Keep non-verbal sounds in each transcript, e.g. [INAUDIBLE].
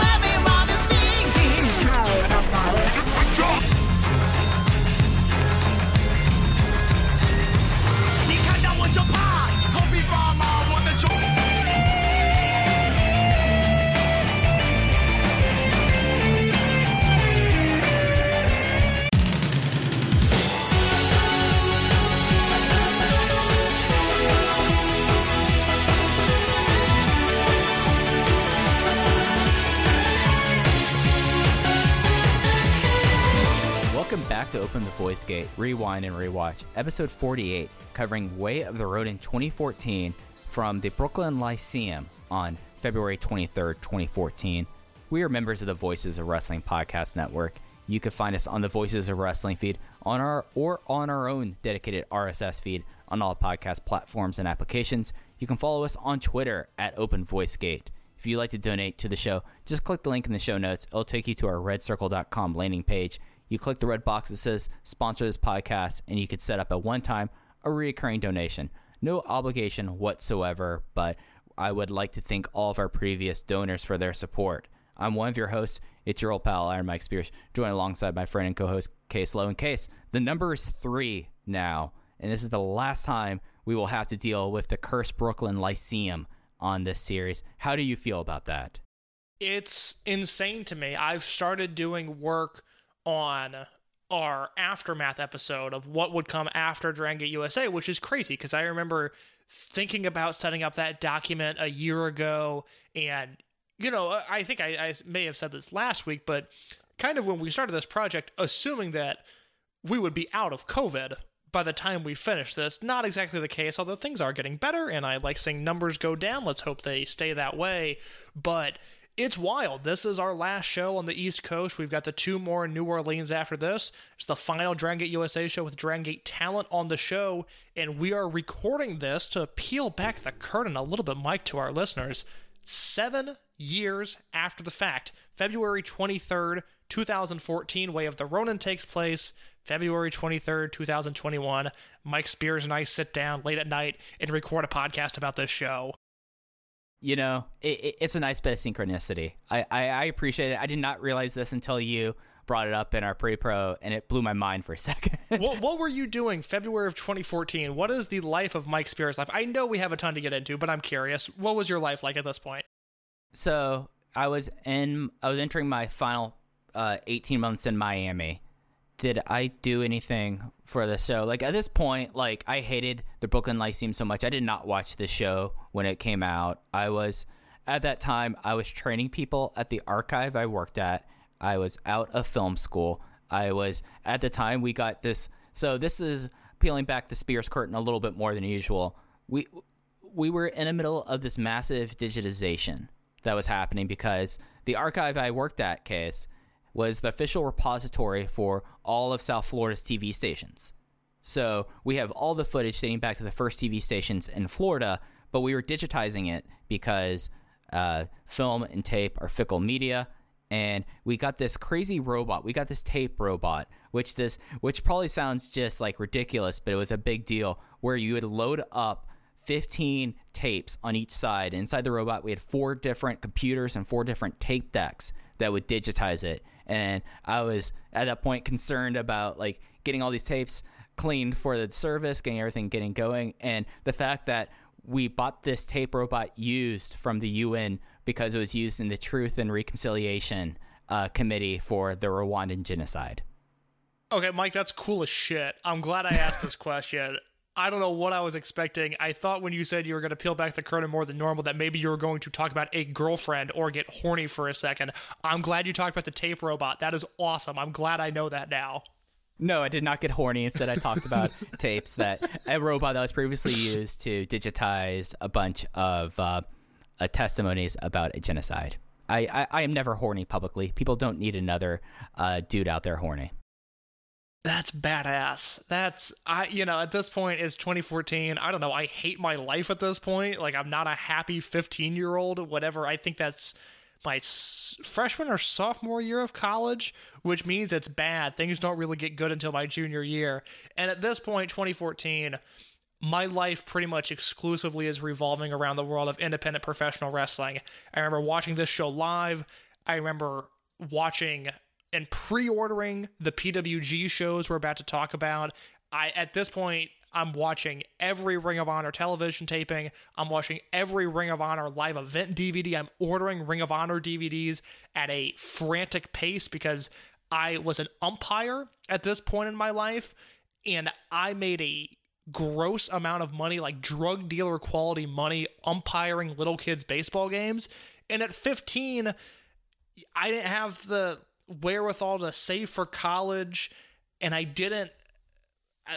Everyone Welcome back to Open the Voice Gate, Rewind and Rewatch, episode 48, covering Way of the Ronin 2014 from the Brooklyn Lyceum on February 23rd, 2014. We are members of the Voices of Wrestling Podcast Network. You can find us on the Voices of Wrestling feed on our or on our own dedicated RSS feed on all podcast platforms and applications. You can follow us on Twitter at Open Voice Gate. If you'd like to donate to the show, just click the link in the show notes. It'll take you to our redcircle.com landing page. You click the red box that says sponsor this podcast, and you could set up a one time or recurring donation. No obligation whatsoever, but I would like to thank all of our previous donors for their support. I'm one of your hosts. It's your old pal, Iron Mike Spears, joined alongside my friend and co host, Case Low. And Case, the number is three now, and this is the last time we will have to deal with the Cursed Brooklyn Lyceum on this series. How do you feel about that? it's insane to me. I've started doing work on our aftermath episode of what would come after Dragon Gate USA, which is crazy because I remember thinking about setting up that document a year ago. And, you know, I think I, I may have said this last week, but kind of when we started this project, assuming that we would be out of COVID by the time we finish this. Not exactly the case, although things are getting better, and I like seeing numbers go down. Let's hope they stay that way. But it's wild. This is our last show on the East Coast. We've got the two more in New Orleans after this. It's the final Dragon Gate USA show with Dragon Gate talent on the show, and we are recording this to peel back the curtain a little bit, Mike, to our listeners. Seven years after the fact, February 23rd, 2014, Way of the Ronin takes place. February 23rd, 2021, Mike Spears and I sit down late at night and record a podcast about this show. You know, it, it, it's a nice bit of synchronicity. I, I, I appreciate it. I did not realize this until you brought it up in our pre-pro, and it blew my mind for a [LAUGHS] second. what, what were you doing February of 2014? What is the life of Mike Spears' life? I know we have a ton to get into, but I'm curious. What was your life like at this point? so I was in, I was entering my final uh, 18 months in Miami. Did I do anything for the show? Like at this point, like I hated the Brooklyn Lyceum so much. I did not watch the show when it came out. I was at that time I was training people at the archive I worked at. I was out of film school. I was at the time we got this. So this is peeling back the Spears curtain a little bit more than usual. We we were in the middle of this massive digitization that was happening because the archive I worked at, case, was the official repository for all of South Florida's TV stations. So we have all the footage dating back to the first TV stations in Florida, but we were digitizing it because uh, film and tape are fickle media. And we got this crazy robot. We got this tape robot, which this which probably sounds just like ridiculous, but it was a big deal. Where you would load up 15 tapes on each side. Inside the robot, we had four different computers and four different tape decks that would digitize it. And I was at that point concerned about like getting all these tapes cleaned for the service, getting everything getting going, and the fact that we bought this tape robot used from the UN because it was used in the Truth and Reconciliation uh, Committee for the Rwandan genocide. Okay, Mike, that's cool as shit. I'm glad I asked this [LAUGHS] question. I don't know what I was expecting. I thought when you said you were going to peel back the curtain more than normal that maybe you were going to talk about a girlfriend or get horny for a second. I'm glad you talked about the tape robot. That is awesome. I'm glad I know that now. No, I did not get horny. Instead, I talked about [LAUGHS] tapes that a robot that was previously used to digitize a bunch of uh, uh, testimonies about a genocide. I, I, I am never horny publicly. People don't need another uh, dude out there horny. That's badass. That's I you know, at this point it's 2014. I don't know. I hate my life at this point. Like I'm not a happy 15-year-old whatever. I think that's my s- freshman or sophomore year of college, which means it's bad. Things don't really get good until my junior year. And at this point 2014, my life pretty much exclusively is revolving around the world of independent professional wrestling. I remember watching this show live. I remember watching and pre-ordering the PWG shows we're about to talk about. I at this point I'm watching every Ring of Honor television taping. I'm watching every Ring of Honor live event DVD. I'm ordering Ring of Honor DVDs at a frantic pace because I was an umpire at this point in my life and I made a gross amount of money, like drug dealer quality money, umpiring little kids' baseball games. And at 15, I didn't have the wherewithal to save for college, and I didn't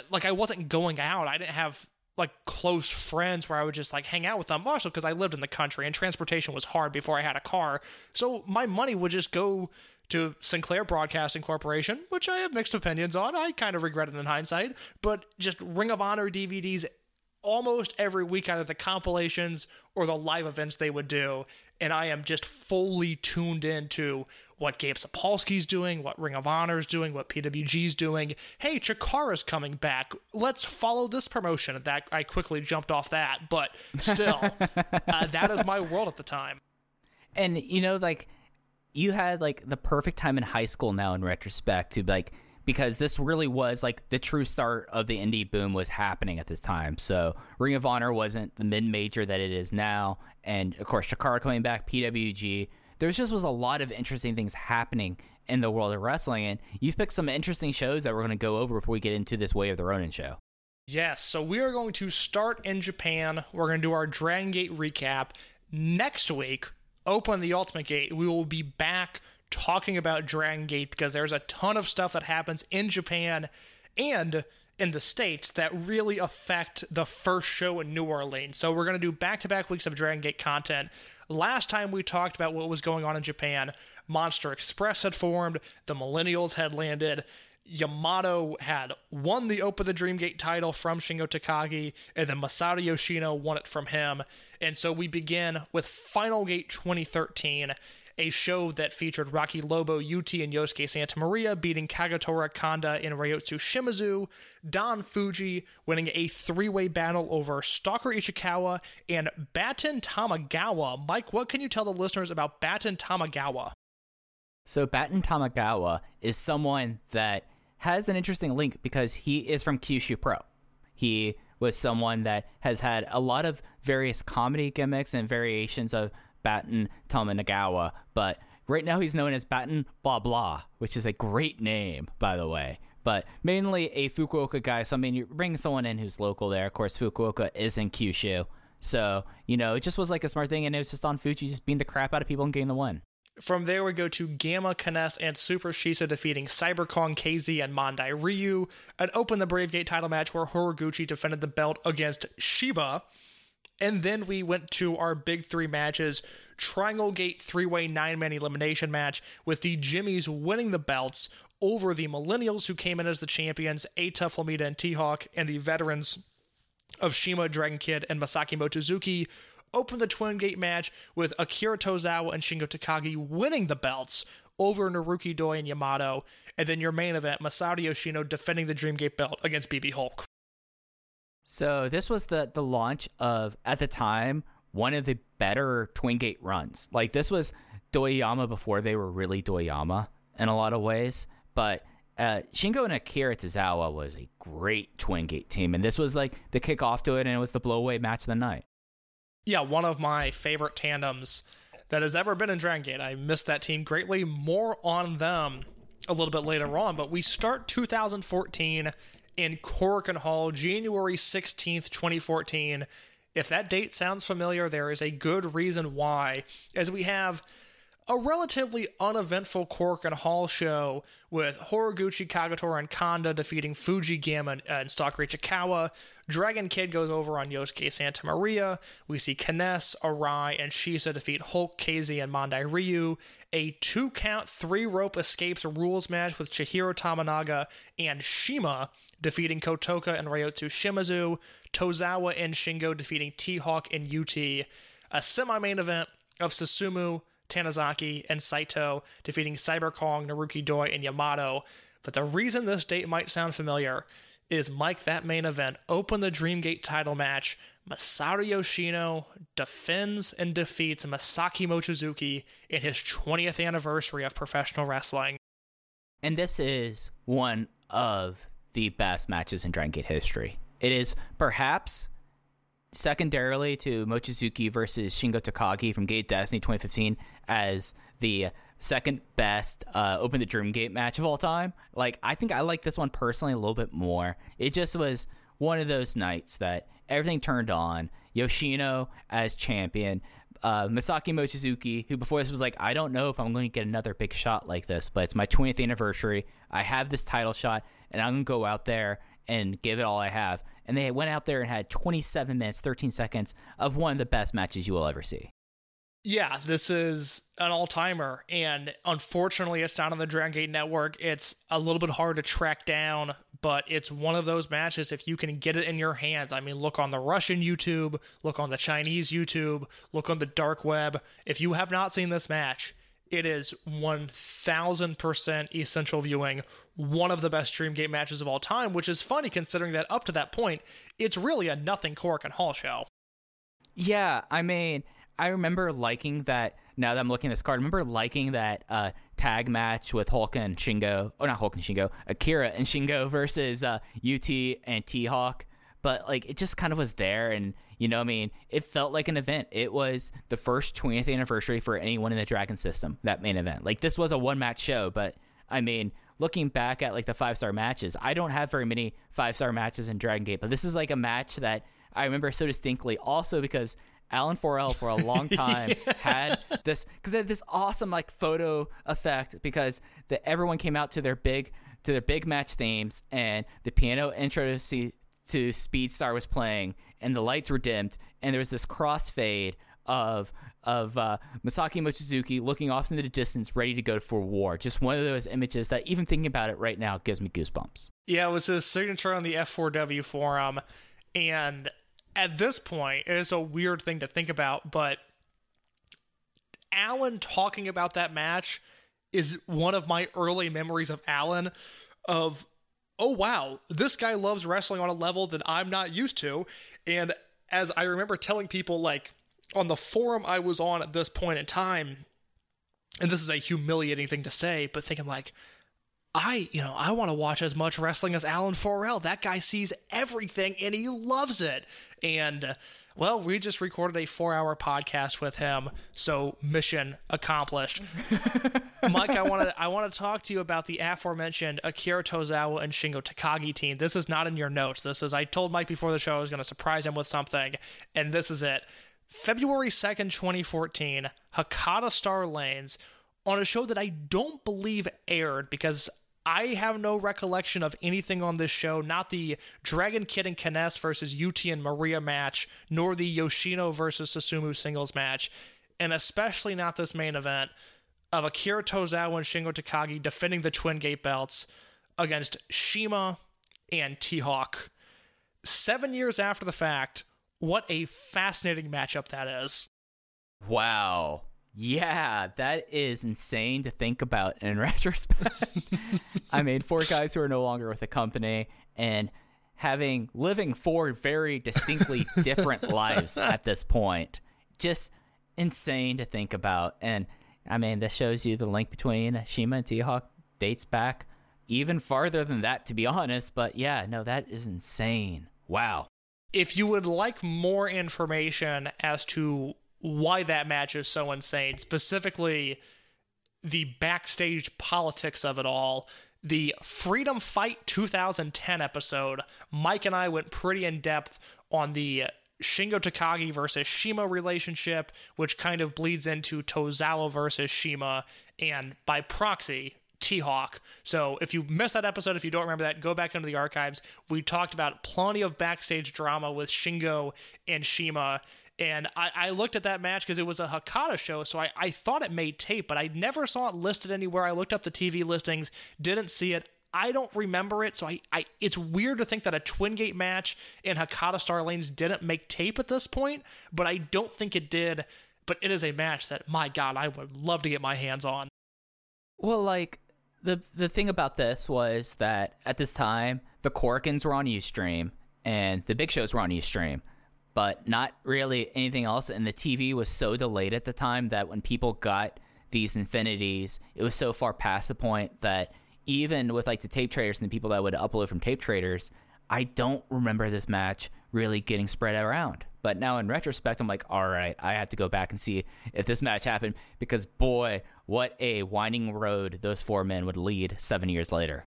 like I wasn't going out. I didn't have like close friends where I would just like hang out with them. Also, because I lived in the country and transportation was hard before I had a car, so my money would just go to Sinclair Broadcasting Corporation, which I have mixed opinions on. I kind of regret it in hindsight, but just Ring of Honor DVDs almost every week, either the compilations or the live events they would do. And I am just fully tuned into what Gabe Sapolsky's doing, what Ring of Honor's doing, what PWG's doing. Hey, Chikara's coming back. Let's follow this promotion. That I quickly jumped off that, but still, [LAUGHS] uh, that is my world at the time. and you know like you had like the perfect time in high school now in retrospect to like because this really was like the true start of the indie boom was happening at this time so ring of honor wasn't the mid-major that it is now and of course Chikara coming back pwg there's just was a lot of interesting things happening in the world of wrestling and you've picked some interesting shows that we're going to go over before we get into this way of the ronin show Yes, so we are going to start in Japan. We're going to do our Dragon Gate recap. Next week, open the Ultimate Gate. We will be back talking about Dragon Gate because there's a ton of stuff that happens in Japan and in the States that really affect the first show in New Orleans. So we're going to do back to back weeks of Dragon Gate content. Last time we talked about what was going on in Japan, Monster Express had formed, the Millennials had landed. Yamato had won the Open the Dreamgate title from Shingo Takagi, and then Masato Yoshino won it from him. And so we begin with Final Gate 2013, a show that featured Rocky Lobo, UT, and Yosuke Santa Maria beating Kagetora Kanda and Ryotsu Shimizu, Don Fuji winning a three way battle over Stalker Ichikawa and Batten Tamagawa. Mike, what can you tell the listeners about Batten Tamagawa? So Batten Tamagawa is someone that has an interesting link because he is from Kyushu Pro. He was someone that has had a lot of various comedy gimmicks and variations of Batten Tamagawa, but right now he's known as Batten Blah Blah, which is a great name, by the way. But mainly a Fukuoka guy. So I mean, you bring someone in who's local there. Of course, Fukuoka is in Kyushu. So, you know, it just was like a smart thing, and it was just Don Fuji just beating the crap out of people and getting the win. From there, we go to Gamma Kness and Super Shisa defeating CyberKong, KZ, and Mondai Ryu. And open the Brave Gate title match where Horiguchi defended the belt against Shiba. And then we went to our big three matches Triangle Gate three way nine man elimination match with the Jimmies winning the belts over the Millennials who came in as the champions, Eita, Flamita and T Hawk, and the veterans of Shima, Dragon Kid, and Masaki Mochizuki opened the Twin Gate match with Akira Tozawa and Shingo Takagi winning the belts over Naruki Doi and Yamato, and then your main event, Masato Yoshino defending the Dream Gate belt against BB Hulk. So this was the the launch of at the time one of the better Twin Gate runs. Like this was Doyama before they were really Doyama in a lot of ways, but uh, Shingo and Akira Tozawa was a great Twin Gate team, and this was like the kickoff to it, and it was the blowaway match of the night. Yeah, one of my favorite tandems that has ever been in Dragon Gate. I miss that team greatly. More on them a little bit later on, but we start 2014 in Korakuen Hall, January 16th, 2014. If that date sounds familiar, there is a good reason why, as we have a relatively uneventful Korakuen Hall show with Horiguchi, Kagetora, and Kanda defeating Fuji, Gamma, and, Stalker Ichikawa. Dragon Kid goes over on Yosuke Santa Maria. We see Kness, Arai, and Shisa defeat Hulk, KZ, and Mondai Ryu. A two count, three rope escapes rules match with Chihiro Tominaga and Shima defeating Kotoka and Ryotsu Shimizu. Tozawa and Shingo defeating T Hawk and UT. A semi main event of Susumu, Tanizaki, and Saito defeating Cyber Kong, Naruki Doi, and Yamato. But the reason this date might sound familiar is Mike, that main event opened the Dreamgate title match. Masato Yoshino defends and defeats Masaki Mochizuki in his 20th anniversary of professional wrestling. And this is one of the best matches in Dragon Gate history. It is perhaps secondarily to Mochizuki versus Shingo Takagi from Gate Destiny 2015 as the second best uh, Open the Dream Gate match of all time. Like, I think I like this one personally a little bit more. It just was one of those nights that everything turned on. Yoshino as champion. Uh, Masaki Mochizuki, who before this was like, I don't know if I'm going to get another big shot like this, but it's my 20th anniversary. I have this title shot, and I'm going to go out there and give it all I have. And they went out there and had 27 minutes, 13 seconds of one of the best matches you will ever see. Yeah, this is an all timer, and unfortunately, it's not on the Dragon Gate Network. It's a little bit hard to track down, but it's one of those matches. If you can get it in your hands, I mean, look on the Russian YouTube, look on the Chinese YouTube, look on the dark web. If you have not seen this match, it is 1000% essential viewing. One of the best Dreamgate matches of all time, which is funny considering that up to that point, it's really a nothing Korakuen Hall show. Yeah, I mean, I remember liking that. Now that I'm looking at this card, I remember liking that uh, tag match with Hulk and Shingo. Oh, not Hulk and Shingo, Akira and Shingo [LAUGHS] versus uh, UT and T Hawk. But like, it just kind of was there, and you know, I mean, it felt like an event. It was the first 20th anniversary for anyone in the Dragon system. That main event, like, this was a one match show, but I mean. Looking back at like the five star matches, I don't have very many five star matches in Dragon Gate, but this is like a match that I remember so distinctly. Also because Alan Forel for a long [LAUGHS] time had this because they had this awesome like photo effect because the, everyone came out to their big to their big match themes and the piano intro to see to Speed Star was playing and the lights were dimmed and there was this crossfade of of uh, Masaki Mochizuki looking off into the distance, ready to go for war. Just one of those images that even thinking about it right now gives me goosebumps. Yeah, it was his signature on the F4W forum. And at this point, it is a weird thing to think about, but Alan talking about that match is one of my early memories of Alan of oh wow, this guy loves wrestling on a level that I'm not used to. And as I remember telling people like on the forum I was on at this point in time, and this is a humiliating thing to say, but thinking like I, you know, I want to watch as much wrestling as Alan Forel. That guy sees everything and he loves it. And uh, well, we just recorded a four-hour podcast with him, so mission accomplished. [LAUGHS] Mike, I want to I want to talk to you about the aforementioned Akira Tozawa and Shingo Takagi team. This is not in your notes. This is I told Mike before the show I was going to surprise him with something, and this is it. February 2nd, 2014, Hakata Star Lanes on a show that I don't believe aired because I have no recollection of anything on this show, not the Dragon Kid and Kness versus UT and Maria match, nor the Yoshino versus Susumu singles match, and especially not this main event of Akira Tozawa and Shingo Takagi defending the Twin Gate belts against Shima and T Hawk. Seven years after the fact, what a fascinating matchup that is. Wow. Yeah, that is insane to think about in [LAUGHS] retrospect. I mean, four guys who are no longer with the company and having living four very distinctly [LAUGHS] different lives at this point. Just insane to think about. And I mean, this shows you the link between Shima and T-Hawk dates back even farther than that, to be honest. But yeah, no, that is insane. Wow. If you would like more information as to why that match is so insane, specifically the backstage politics of it all, the Freedom Fight 2010 episode, Mike and I went pretty in depth on the Shingo Takagi versus Shima relationship, which kind of bleeds into Tozawa versus Shima, and by proxy, T Hawk. So if you missed that episode, if you don't remember that, go back into the archives. We talked about plenty of backstage drama with Shingo and Shima. And I, I looked at that match because it was a Hakata show, so I, I thought it made tape, but I never saw it listed anywhere. I looked up the TV listings, didn't see it. I don't remember it, so I, I it's weird to think that a Twin Gate match in Hakata Star Lanes didn't make tape at this point, but I don't think it did. But it is a match that, my God, I would love to get my hands on. Well, like the the thing about this was that at this time the Korakuens were on UStream and the Big Shows were on UStream, but not really anything else. And the TV was so delayed at the time that when people got these infinities, it was so far past the point that even with like the tape traders and the people that would upload from tape traders, I don't remember this match really getting spread around. But now in retrospect, I'm like, all right, I have to go back and see if this match happened because boy, what a winding road those four men would lead seven years later.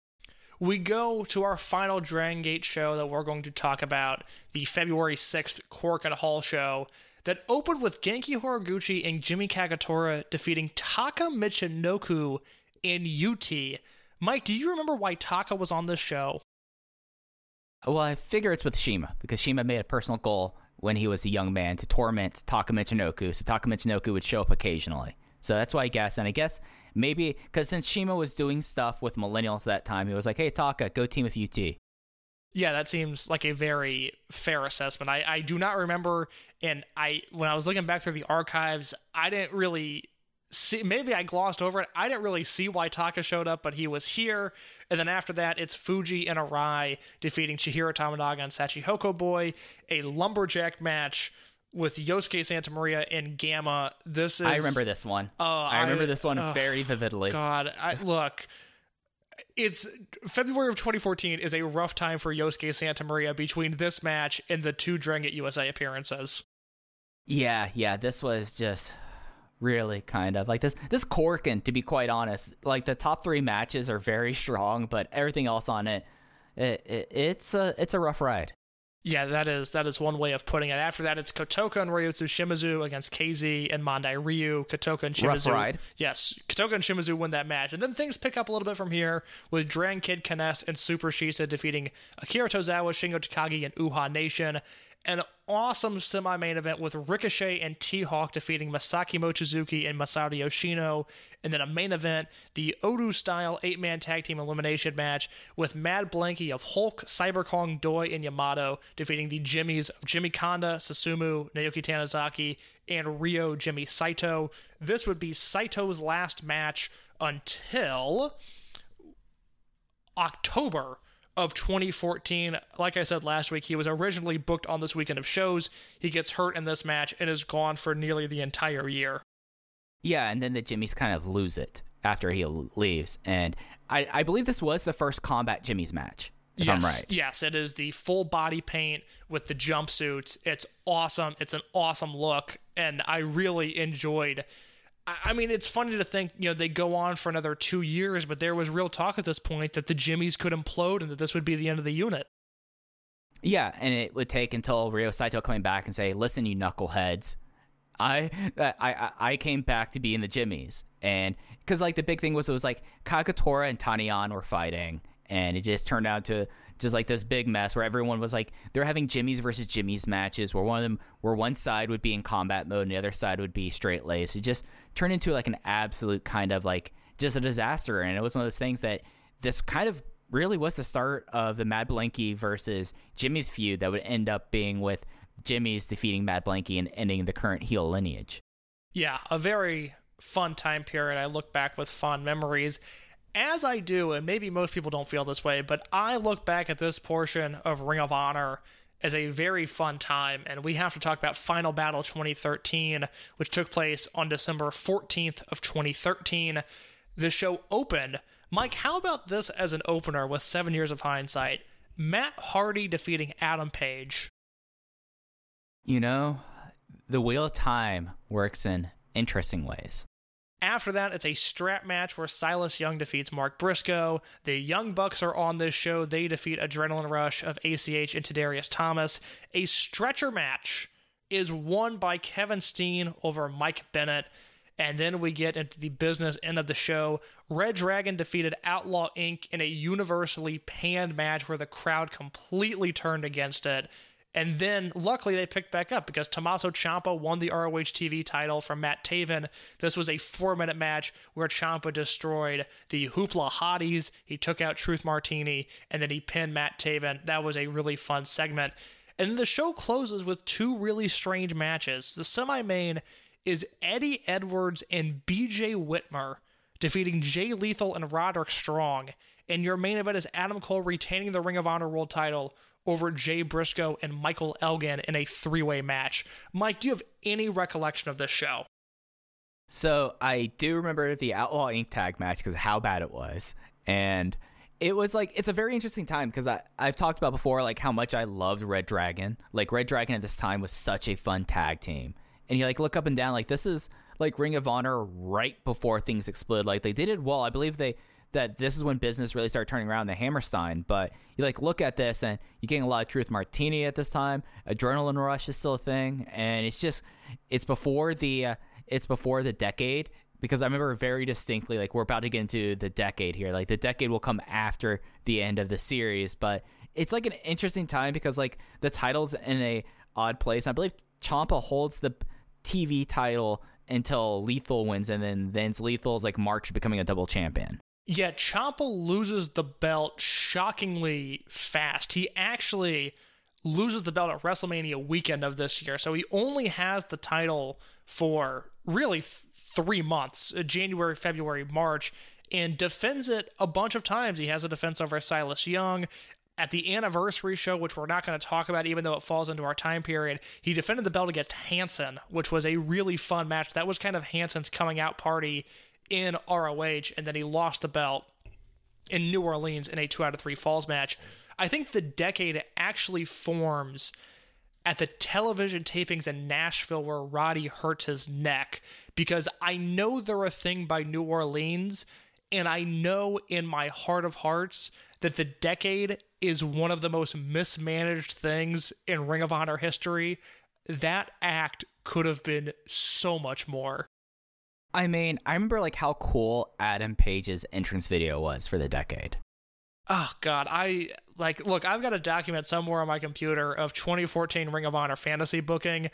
we go to our final Dragon Gate show that we're going to talk about, the February 6th Korakuen Hall show that opened with Genki Horiguchi and Jimmy Kagetora defeating Taka Michinoku in UT. Mike, do you remember why Taka was on this show? Well, I figure it's with Shima because Shima made a personal goal when he was a young man to torment Taka Michinoku, so Taka Michinoku would show up occasionally. So that's why I guess, and I guess maybe because since Shima was doing stuff with millennials at that time, he was like, "Hey, Taka, go team with UT." Yeah, that seems like a very fair assessment. I, I do not remember, and I when I was looking back through the archives, I didn't really see. Maybe I glossed over it. I didn't really see why Taka showed up, but he was here. And then after that, it's Fuji and Arai defeating Chihiro Tominaga and Shachihoko Boy, a lumberjack match with Yosuke Santa Maria and Gamma. This is I remember this one. Oh, I remember I- this one oh, very vividly. God, I, look, it's February of 2014 is a rough time for Yosuke Santa Maria between this match and the two Dragon Gate USA appearances. Yeah, yeah, this was just really kind of like this this Korakuen, to be quite honest. Like the top three matches are very strong, but everything else on it, it, it it's a it's a rough ride. Yeah, that is that is one way of putting it. After that, it's Kotoka and Ryotsu Shimizu against KZ and Mondai Ryu. Kotoka and Shimizu. Rough ride. Yes, Kotoka and Shimizu win that match, and then things pick up a little bit from here with Dragon Kid Kness and Super Shisa defeating Akira Tozawa, Shingo Takagi, and Uhaa Nation. An awesome semi-main event with Ricochet and T-Hawk defeating Masaki Mochizuki and Masato Yoshino, and then a main event, the Odu-style eight-man tag team elimination match with Mad Blanky of Hulk, Cyber Kong, Doi, and Yamato defeating the Jimmies of Jimmy Kanda, Susumu, Naoki Tanizaki, and Ryo Jimmy Saito. This would be Saito's last match until October of 2014. Like I said last week, he was originally booked on this weekend of shows. He gets hurt in this match and is gone for nearly the entire year. Yeah, and then the Jimmys kind of lose it after he leaves, and I I believe this was the first combat Jimmy's match. If yes, I'm right. Yes, it is the full body paint with the jumpsuits. It's awesome. It's an awesome look, and I really enjoyed. I mean, it's funny to think, you know, they go on for another two years, but there was real talk at this point that the Jimmies could implode and that this would be the end of the unit. Yeah, and it would take until Ryo Saito coming back and say, "Listen, you knuckleheads, I uh, I I, I came back to be in the Jimmys," and because like the big thing was it was like Kagetora and Tanyan were fighting, and it just turned out to just like this big mess where everyone was like they're having Jimmys versus Jimmys matches where one of them where one side would be in combat mode and the other side would be straight laced. It just turned into like an absolute kind of like just a disaster, and it was one of those things that this kind of really was the start of the Mad Blanky versus Jimmy's feud that would end up being with Jimmy's defeating Mad Blanky and ending the current heel lineage. Yeah, a very fun time period. I look back with fond memories. As I do, and maybe most people don't feel this way, but I look back at this portion of Ring of Honor as a very fun time, and we have to talk about Final Battle 2013, which took place on December 14th of 2013. The show opened. Mike, how about this as an opener with seven years of hindsight? Matt Hardy defeating Adam Page. You know, the wheel of time works in interesting ways. After that, it's a strap match where Silas Young defeats Mark Briscoe. The Young Bucks are on this show. They defeat Adrenaline Rush of ACH and Tadarius Thomas. A stretcher match is won by Kevin Steen over Mike Bennett. And then we get into the business end of the show. Red Dragon defeated Outlaw Inc. in a universally panned match where the crowd completely turned against it. And then, luckily, they picked back up because Tommaso Ciampa won the ROH TV title from Matt Taven. This was a four minute match where Ciampa destroyed the Hoopla Hotties. He took out Truth Martini and then he pinned Matt Taven. That was a really fun segment. And the show closes with two really strange matches. The semi main is Eddie Edwards and BJ Whitmer defeating Jay Lethal and Roderick Strong. And your main event is Adam Cole retaining the Ring of Honor World title over Jay Briscoe and Michael Elgin in a three way match. Mike, do you have any recollection of this show? So I do remember the Outlaw Inc. tag match because how bad it was, and it was like it's a very interesting time because I've talked about before like how much I loved Red Dragon. Like Red Dragon at this time was such a fun tag team, and you like look up and down like this is like Ring of Honor right before things exploded. Like they did it well. I believe they that this is when business really started turning around the Hammerstein. But you like look at this and you're getting a lot of Truth Martini at this time. Adrenaline Rush is still a thing, and it's just it's before the uh, it's before the decade because I remember very distinctly like we're about to get into the decade here. Like the decade will come after the end of the series, but it's like an interesting time because like the title's in a odd place. I believe Ciampa holds the TV title until Lethal wins, and then then Lethal's like march becoming a double champion. Yeah, Ciampa loses the belt shockingly fast. He actually loses the belt at WrestleMania weekend of this year, so he only has the title for really th- three months uh, January, February, March and defends it a bunch of times. He has a defense over Silas Young. At the anniversary show, which we're not going to talk about, even though it falls into our time period, he defended the belt against Hanson, which was a really fun match. That was kind of Hanson's coming out party in ROH, and then he lost the belt in New Orleans in a two out of three falls match. I think the decade actually forms at the television tapings in Nashville where Roddy hurts his neck because I know they're a thing by New Orleans, and I know in my heart of hearts that the decade is one of the most mismanaged things in Ring of Honor history. That act could have been so much more. I mean, I remember like how cool Adam Page's entrance video was for the decade. Oh God, I like look. I've got a document somewhere on my computer of 2014 Ring of Honor fantasy booking,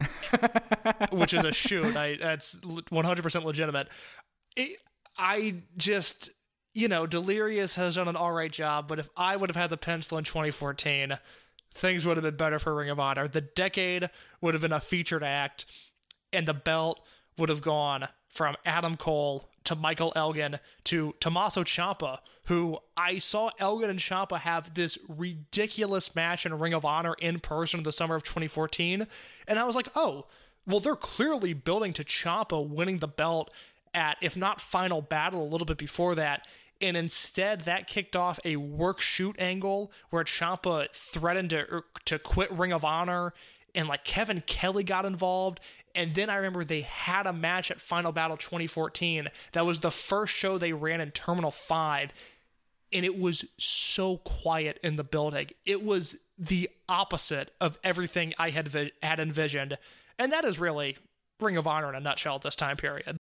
[LAUGHS] which is a shoot. I that's 100 percent legitimate. It, I just you know, Delirious has done an all right job, but if I would have had the pencil in 2014, things would have been better for Ring of Honor. The decade would have been a featured act, and the belt would have gone from Adam Cole to Michael Elgin to Tommaso Ciampa, who I saw Elgin and Ciampa have this ridiculous match in Ring of Honor in person in the summer of 2014, and I was like, oh, well, they're clearly building to Ciampa winning the belt at, if not final battle, a little bit before that. And instead, that kicked off a work shoot angle where Ciampa threatened to er, to quit Ring of Honor, and like Kevin Kelly got involved. And then I remember they had a match at Final Battle 2014. That was the first show they ran in Terminal 5. And it was so quiet in the building. It was the opposite of everything I had, vi- had envisioned. And that is really Ring of Honor in a nutshell at this time period.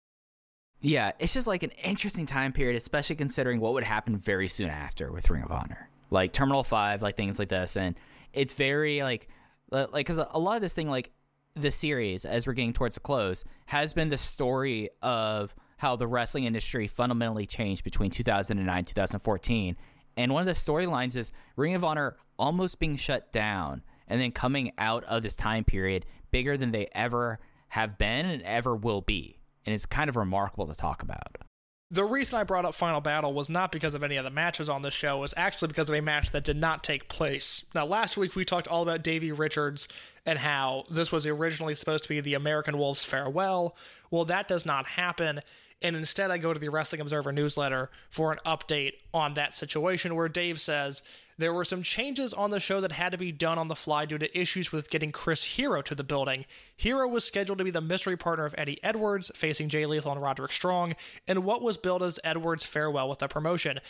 Yeah, it's just like an interesting time period, especially considering what would happen very soon after with Ring of Honor, like Terminal Five, like things like this, and it's very like, like because a lot of this thing, like the series, as we're getting towards the close, has been the story of how the wrestling industry fundamentally changed between 2009 and 2014, and one of the storylines is Ring of Honor almost being shut down, and then coming out of this time period bigger than they ever have been and ever will be and it's kind of remarkable to talk about. The reason I brought up Final Battle was not because of any of the matches on this show, it was actually because of a match that did not take place. Now, last week we talked all about Davey Richards and how this was originally supposed to be the American Wolves farewell. Well, that does not happen. And instead, I go to the Wrestling Observer newsletter for an update on that situation where Dave says There were some changes on the show that had to be done on the fly due to issues with getting Chris Hero to the building. Hero was scheduled to be the mystery partner of Eddie Edwards, facing Jay Lethal and Roderick Strong, in what was billed as Edwards' farewell with the promotion.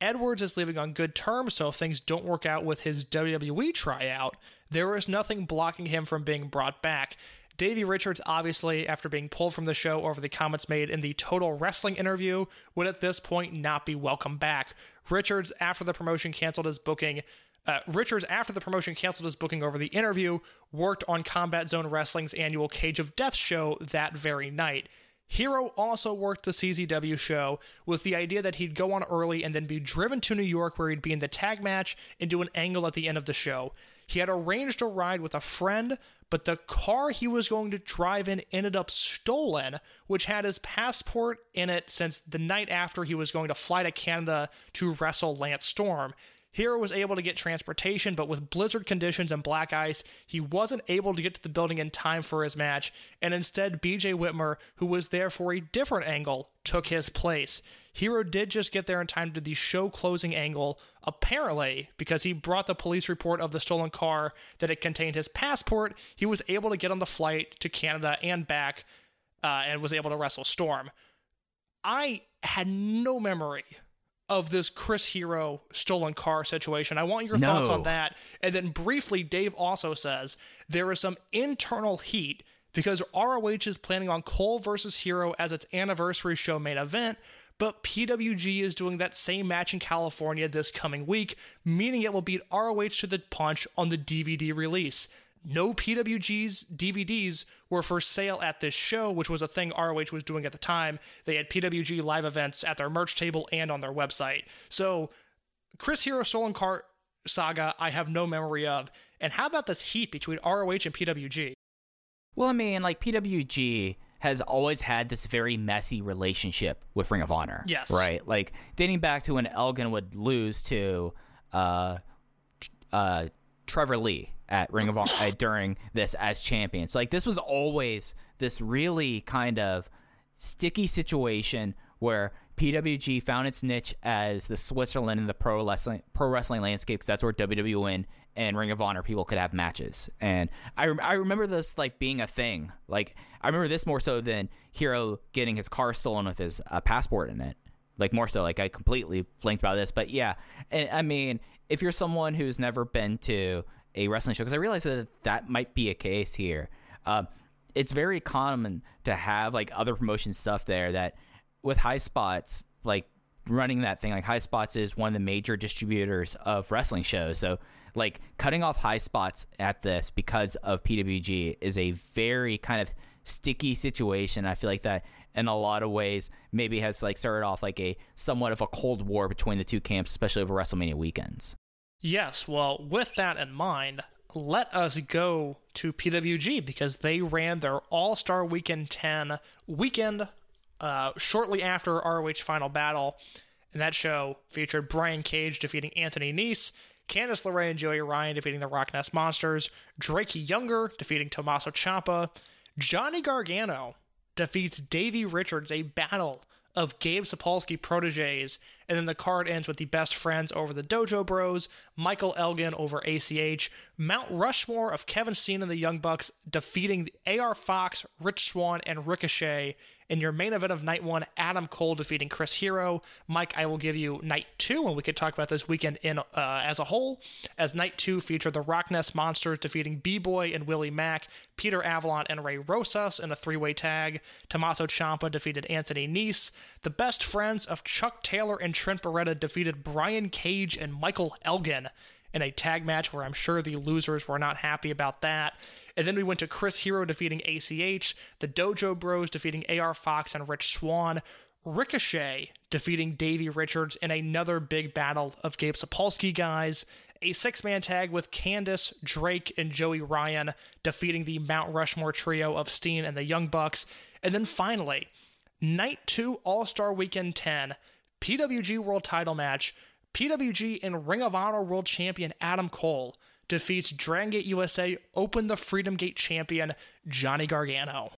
Edwards is leaving on good terms, so if things don't work out with his WWE tryout, there is nothing blocking him from being brought back. Davey Richards, obviously, after being pulled from the show over the comments made in the Total Wrestling interview, would at this point not be welcome back. Richards, after the promotion canceled his booking, uh, Richards, after the promotion canceled his booking over the interview, worked on Combat Zone Wrestling's annual Cage of Death show that very night. Hero also worked the CZW show with the idea that he'd go on early and then be driven to New York where he'd be in the tag match and do an angle at the end of the show. He had arranged a ride with a friend, but the car he was going to drive in ended up stolen, which had his passport in it since the night after he was going to fly to Canada to wrestle Lance Storm. Hero was able to get transportation, but with blizzard conditions and black ice, he wasn't able to get to the building in time for his match, and instead, BJ Whitmer, who was there for a different angle, took his place. Hero did just get there in time to the show closing angle, apparently, because he brought the police report of the stolen car that it contained his passport. He was able to get on the flight to Canada and back, uh, and was able to wrestle Storm. I had no memory of this Chris Hero stolen car situation. I want your thoughts on that. And then briefly, Dave also says there is some internal heat because ROH is planning on Cole versus Hero as its anniversary show main event. But PWG is doing that same match in California this coming week, meaning it will beat ROH to the punch on the DVD release. No PWG's DVDs were for sale at this show, which was a thing ROH was doing at the time. They had PWG live events at their merch table and on their website. So, Chris Hero Stolen Car saga, I have no memory of. And how about this heat between ROH and PWG? Well, I mean, like PWG has always had this very messy relationship with Ring of Honor. Yes. Right. Like dating back to when Elgin would lose to uh, uh, Trevor Lee at Ring of Honor uh, [LAUGHS] during this as champion. So like this was always this really kind of sticky situation where PWG found its niche as the Switzerland in the pro wrestling pro wrestling landscape because that's where WWE and Ring of Honor people could have matches. And I rem- I remember this like being a thing. Like I remember this more so than Hero getting his car stolen with his uh, passport in it. Like more so, like I completely blinked about this, but yeah. And I mean, if you're someone who's never been to a wrestling show, because I realize that that might be a case here. Um, it's very common to have like other promotion stuff there that with high spots like running that thing like high spots is one of the major distributors of wrestling shows so like cutting off high spots at this because of pwg is a very kind of sticky situation i feel like that in a lot of ways maybe has like started off like a somewhat of a cold war between the two camps especially over wrestlemania weekends Yes, well, with that in mind, let us go to PWG because they ran their All Star Weekend 10 weekend uh, shortly after ROH Final Battle. And that show featured Brian Cage defeating Anthony Nese, Candice LeRae and Joey Ryan defeating the RockNES Monsters, Drake Younger defeating Tommaso Ciampa, Johnny Gargano defeats Davey Richards, a battle of Gabe Sapolsky proteges, and then the card ends with the best friends over the Dojo Bros, Michael Elgin over ACH, Mount Rushmore of Kevin Steen and the Young Bucks defeating AR Fox, Rich Swann, and Ricochet. In your main event of night one, Adam Cole defeating Chris Hero. Mike, I will give you night two, and we could talk about this weekend in uh, as a whole. As night two featured the RockNES Monsters defeating B Boy and Willie Mack, Peter Avalon and Ray Rosas in a three way tag. Tommaso Ciampa defeated Anthony Nese. The best friends of Chuck Taylor and Trent Beretta defeated Brian Cage and Michael Elgin in a tag match where I'm sure the losers were not happy about that. And then we went to Chris Hero defeating ACH, the Dojo Bros defeating AR Fox and Rich Swann, Ricochet defeating Davey Richards in another big battle of Gabe Sapolsky guys, a six man tag with Candice, Drake, and Joey Ryan defeating the Mount Rushmore trio of Steen and the Young Bucks. And then finally, Night 2 All Star Weekend 10, PWG World Title match. PWG and Ring of Honor World Champion Adam Cole defeats Dragon Gate USA Open the Freedom Gate champion Johnny Gargano.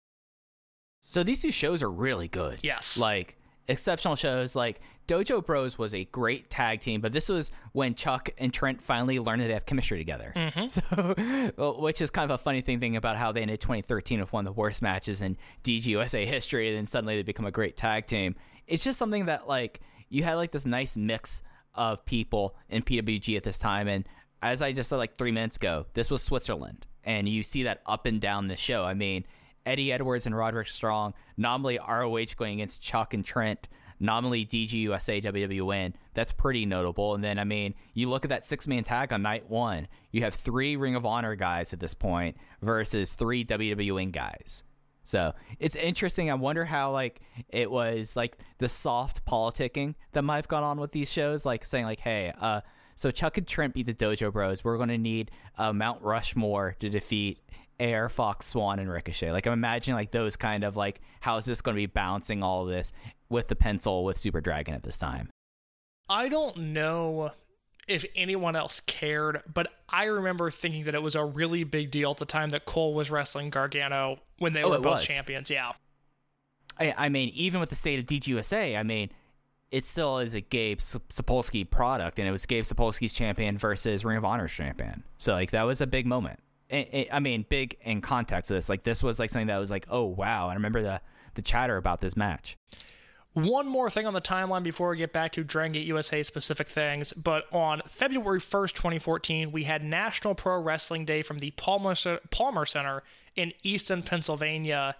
So these two shows are really good. Yes. Like exceptional shows. Like Dojo Bros was a great tag team, but this was when Chuck and Trent finally learned that they have chemistry together. Mm-hmm. [LAUGHS] So, which is kind of a funny thing, thinking about how they ended 2013 with one of the worst matches in DGUSA history, and then suddenly they become a great tag team. It's just something that like you had like this nice mix of people in PWG at this time, and as I just said like three minutes ago, this was Switzerland, and you see that up and down the show. I mean, Eddie Edwards and Roderick Strong, nominally ROH going against Chuck and Trent, nominally DGUSA WWE win. That's pretty notable. And then, I mean, you look at that six man tag on night one, you have three Ring of Honor guys at this point versus three WWN guys. So it's interesting. I wonder how like it was like the soft politicking that might have gone on with these shows, like saying like, hey, uh, so Chuck and Trent beat the Dojo Bros. We're going to need uh, Mount Rushmore to defeat AR Fox, Swann, and Ricochet. Like I'm imagining like those kind of like how is this going to be balancing all of this with the pencil with Super Dragon at this time? I don't know if anyone else cared, but I remember thinking that it was a really big deal at the time that Cole was wrestling Gargano when they Oh, were both was. champions. Yeah. I, I mean, even with the state of DGUSA, I mean, it still is a Gabe Sapolsky product, and it was Gabe Sapolsky's champion versus Ring of Honor's champion. So like that was a big moment. I- I I mean, big in context of this. Like this was like something that was like, oh wow. I remember the the chatter about this match. One more thing on the timeline before we get back to Dragon Gate USA specific things, but on February 1st, 2014, we had National Pro Wrestling Day from the Palmer, Palmer Center in Easton, Pennsylvania.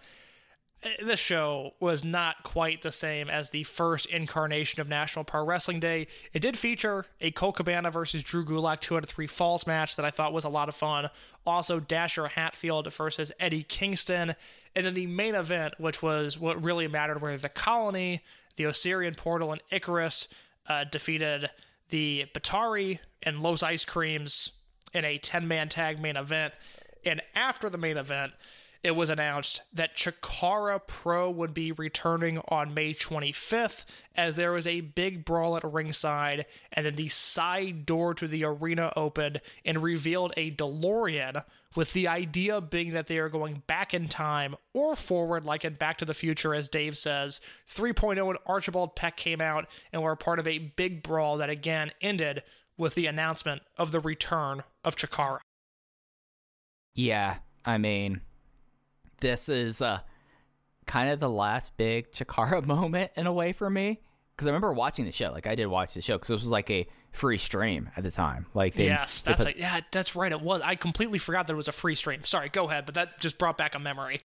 Uh, This show was not quite the same as the first incarnation of National Pro Wrestling Day. It did feature a Colt Cabana versus Drew Gulak 2 out of 3 falls match that I thought was a lot of fun. Also, Dasher Hatfield versus Eddie Kingston. And then the main event, which was what really mattered, where the Colony, the Osirian Portal, and Icarus uh, defeated the Batiri and Los Ice Creams in a 10 man tag main event. And after the main event, it was announced that Chikara Pro would be returning on May 25th, as there was a big brawl at ringside, and then the side door to the arena opened and revealed a DeLorean, with the idea being that they are going back in time or forward, like in Back to the Future, as Dave says. 3.0 and Archibald Peck came out and were part of a big brawl that again ended with the announcement of the return of Chikara. Yeah, I mean, this is uh, kind of the last big Chikara [LAUGHS] moment in a way for me. Because I remember watching the show. Like, I did watch the show because this was like a free stream at the time. Like, they, yes, they that's put- a, yeah, that's right. It was. I completely forgot that it was a free stream. Sorry, go ahead. But that just brought back a memory.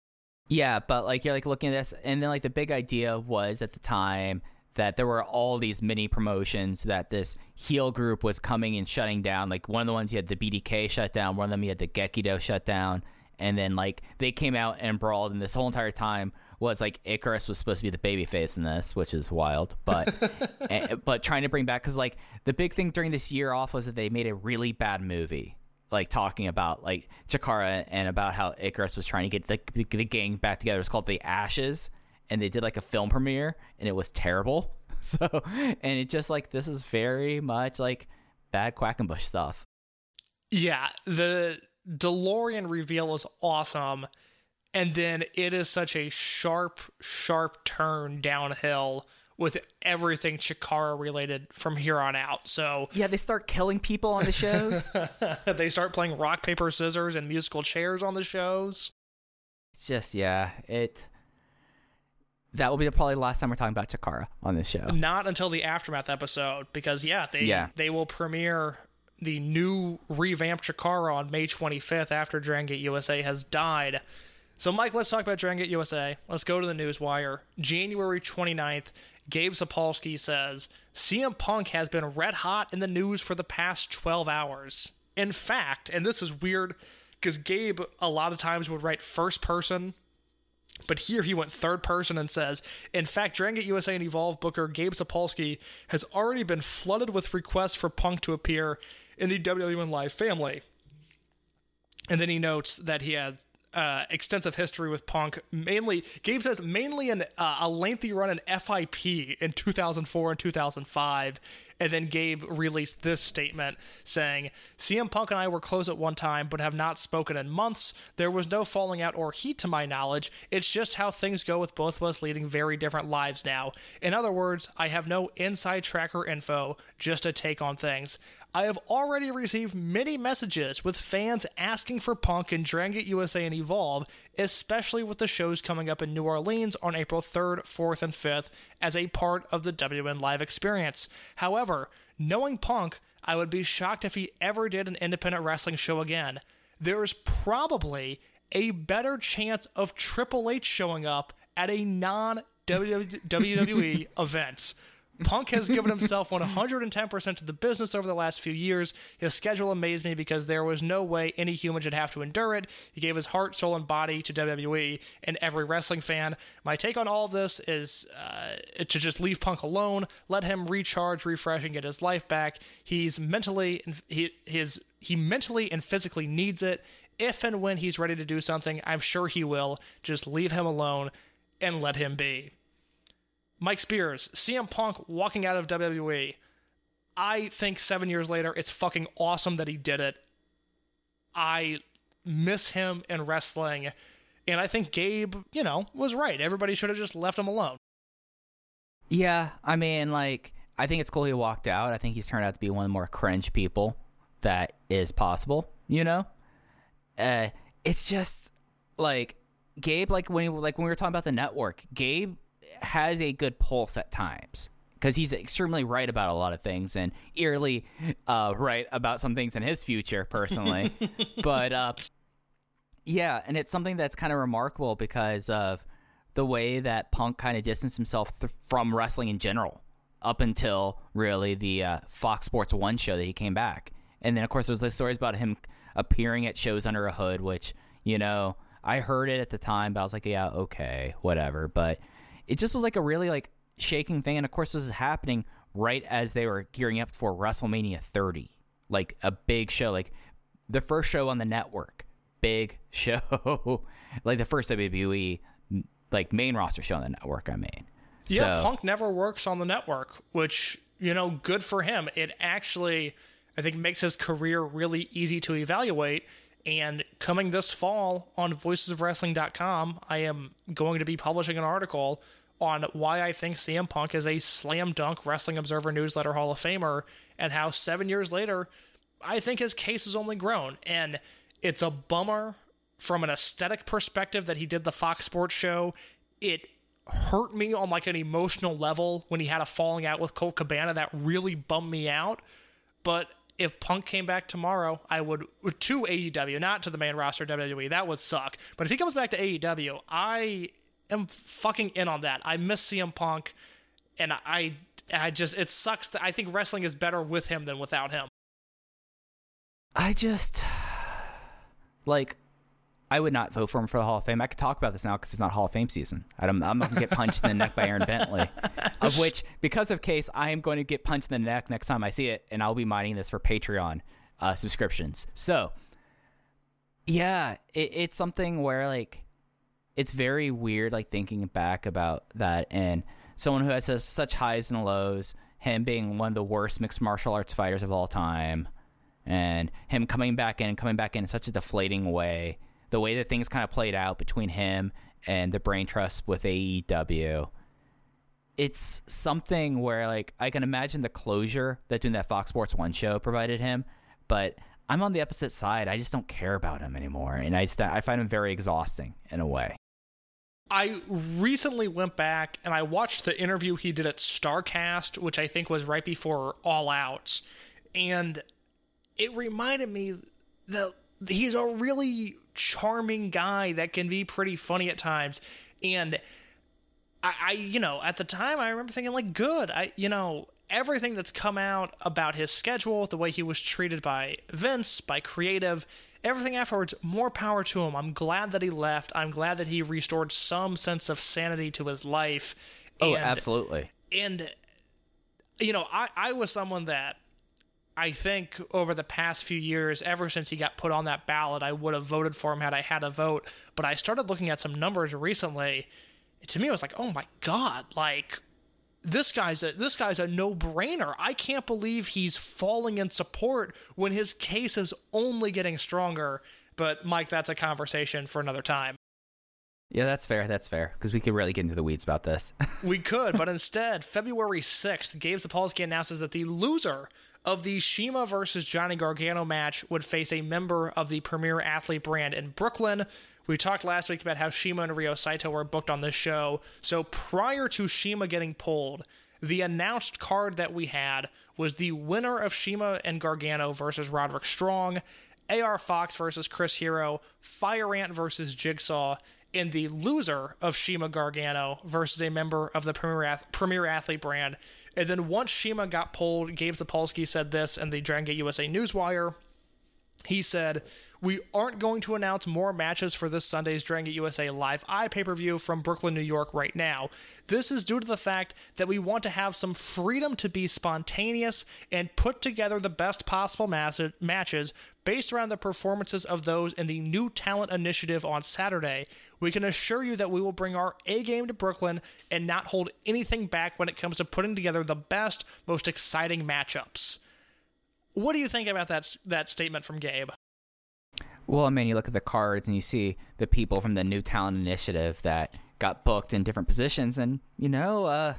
Yeah, but like you're like looking at this, and then like the big idea was at the time that there were all these mini promotions that this heel group was coming and shutting down. Like one of the ones you had the BDK shut down, one of them you had the Gekido shut down, and then like they came out and brawled, and this whole entire time was like Icarus was supposed to be the babyface in this, which is wild. But [LAUGHS] eh, but trying to bring back because like the big thing during this year off was that they made a really bad movie like talking about like Chikara and about how Icarus was trying to get the, the, the gang back together. It's called The Ashes, and they did like a film premiere, and it was terrible. [LAUGHS] So, and it just like this is very much like bad Quackenbush stuff. Yeah, the DeLorean reveal is awesome, and then it is such a sharp, sharp turn downhill with everything Chikara related from here on out. So Yeah, they start killing people on the shows. [LAUGHS] they start playing rock paper scissors and musical chairs on the shows. it's just yeah, it. That will be probably the last time we're talking about Chikara on this show. Not until the aftermath episode, because yeah, they Yeah. they will premiere the new revamped Chikara on May 25th after Dragon Gate USA has died. So, Mike, let's talk about Dragon Gate USA. Let's go to the newswire. January 29th, Gabe Sapolsky says CM Punk has been red hot in the news for the past 12 hours. In fact, and this is weird because Gabe a lot of times would write first person but here he went third person and says, in fact, Dragon USA and Evolve booker Gabe Sapolsky has already been flooded with requests for Punk to appear in the WWN Live family. And then he notes that he had uh, extensive history with Punk. Mainly, Gabe says mainly in uh, a lengthy run in FIP in 2004 and 2005, And then Gabe released this statement saying, CM Punk and I were close at one time, but have not spoken in months. There was no falling out or heat to my knowledge. It's just how things go with both of us leading very different lives now. In other words, I have no inside tracker info, just a take on things. I have already received many messages with fans asking for Punk and Dragon USA and Evolve, especially with the shows coming up in New Orleans on April 3rd, 4th, and 5th as a part of the WWN Live experience. However, knowing Punk, I would be shocked if he ever did an independent wrestling show again. There is probably a better chance of Triple H showing up at a non WWE [LAUGHS] event. Punk has given himself 110% to the business over the last few years. His schedule amazed me because there was no way any human should have to endure it. He gave his heart, soul, and body to WWE and every wrestling fan. My take on all this is uh, to just leave Punk alone, let him recharge, refresh, and get his life back. He's mentally, he his he mentally and physically needs it. If and when he's ready to do something, I'm sure he will. Just leave him alone and let him be. Mike Spears, CM Punk walking out of WWE. I think seven years later, it's fucking awesome that he did it. I miss him in wrestling. And I think Gabe, you know, was right. Everybody should have just left him alone. Yeah, I mean, like, I think it's cool he walked out. I think he's turned out to be one of the more cringe people that is possible. You know, uh, it's just like Gabe, like when he, like when we were talking about the network, Gabe has a good pulse at times because he's extremely right about a lot of things and eerily uh, right about some things in his future personally. [LAUGHS] but uh, yeah, and it's something that's kind of remarkable because of the way that Punk kind of distanced himself th- from wrestling in general up until really the uh, Fox Sports One show that he came back. And then, of course, there's the stories about him appearing at shows under a hood, which, you know, I heard it at the time, but I was like, yeah, okay, whatever. But it just was like a really like shaking thing. And of course, this is happening right as they were gearing up for WrestleMania 30, like a big show, like the first show on the network, big [LAUGHS] show, like the first WWE like main roster show on the network. I mean, Yeah, So- Punk never works on the network, which, you know, good for him. It actually, I think, makes his career really easy to evaluate. And coming this fall on voicesofwrestling.com, I am going to be publishing an article on why I think CM Punk is a slam dunk Wrestling Observer newsletter Hall of Famer and how seven years later, I think his case has only grown. And it's a bummer from an aesthetic perspective that he did the Fox Sports show. It hurt me on like an emotional level when he had a falling out with Colt Cabana that really bummed me out. But if Punk came back tomorrow, I would to AEW, not to the main roster WWE. That would suck. But if he comes back to AEW, I am fucking in on that. I miss CM Punk, and I I just it sucks. That I think wrestling is better with him than without him. I just like I would not vote for him for the Hall of Fame. I could talk about this now because it's not Hall of Fame season. I'm, I'm not going to get punched in the neck by Aaron Bentley, of [LAUGHS] which, because of case, I am going to get punched in the neck next time I see it, and I'll be mining this for Patreon uh, subscriptions. So, yeah, it, it's something where like it's very weird, like thinking back about that, and someone who has such highs and lows, him being one of the worst mixed martial arts fighters of all time and him coming back in coming back in such a deflating way. The way that things kind of played out between him and the brain trust with AEW. It's something where like I can imagine the closure that doing that Fox Sports One show provided him, but I'm on the opposite side. I just don't care about him anymore, and I just, I find him very exhausting in a way. I recently went back and I watched the interview he did at Starrcast, which I think was right before All Out, and it reminded me that he's a really charming guy that can be pretty funny at times, and I, I you know at the time I remember thinking like good I you know everything that's come out about his schedule the way he was treated by Vince by creative everything afterwards more power to him. I'm glad that he left. I'm glad that he restored some sense of sanity to his life. Oh, And- absolutely. and you know I, I was someone that i think over the past few years ever since he got put on that ballot i would have voted for him had i had a vote but i started looking at some numbers recently to me it was like oh my god like this guy's a this guy's a no-brainer. I can't believe he's falling in support when his case is only getting stronger. But Mike, that's a conversation for another time. Yeah, that's fair. That's fair because we could really get into the weeds about this. [LAUGHS] We could, but instead, February 6th, Gabe Sapolsky announces that the loser of the Shima versus Johnny Gargano match would face a member of the Premier Athlete brand in Brooklyn. We talked last week about how Shima and Ryo Saito were booked on this show. So prior to Shima getting pulled, the announced card that we had was the winner of Shima and Gargano versus Roderick Strong, AR Fox versus Chris Hero, Fire Ant versus Jigsaw, and the loser of Shima Gargano versus a member of the Premier, Ath- Premier Athlete brand. And then once Shima got pulled, Gabe Sapolsky said this in the Dragon Gate USA Newswire. He said, We aren't going to announce more matches for this Sunday's Dragon Gate USA Live Eye pay per view from Brooklyn, New York right now. This is due to the fact that we want to have some freedom to be spontaneous and put together the best possible mass- matches based around the performances of those in the New Talent Initiative on Saturday. We can assure you that we will bring our A game to Brooklyn and not hold anything back when it comes to putting together the best, most exciting matchups. What do you think about that that statement from Gabe? well, I mean, you look at the cards and you see the people from the New Talent Initiative that got booked in different positions, and you know, uh,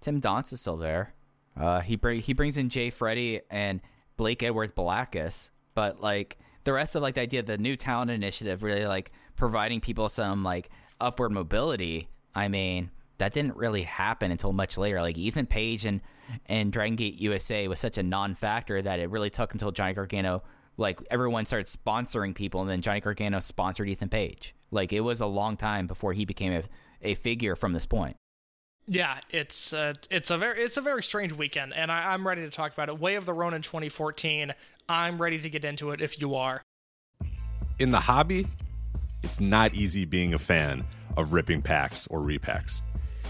Tim Donst is still there. Uh, he he brings in Jay Freddie and Blake Edwards Balakis, but like the rest of like the idea of the New Talent Initiative really like providing people some like upward mobility. I mean, that didn't really happen until much later. Like Ethan Page and and Dragon Gate USA was such a non-factor that it really took until Johnny Gargano, like everyone started sponsoring people, and then Johnny Gargano sponsored Ethan Page. Like it was a long time before he became a, a figure from this point. Yeah, it's uh, it's a very it's a very strange weekend, and I, I'm ready to talk about it. Way of the Ronin 2014. I'm ready to get into it if you are. in the hobby, it's not easy being a fan of ripping packs or repacks.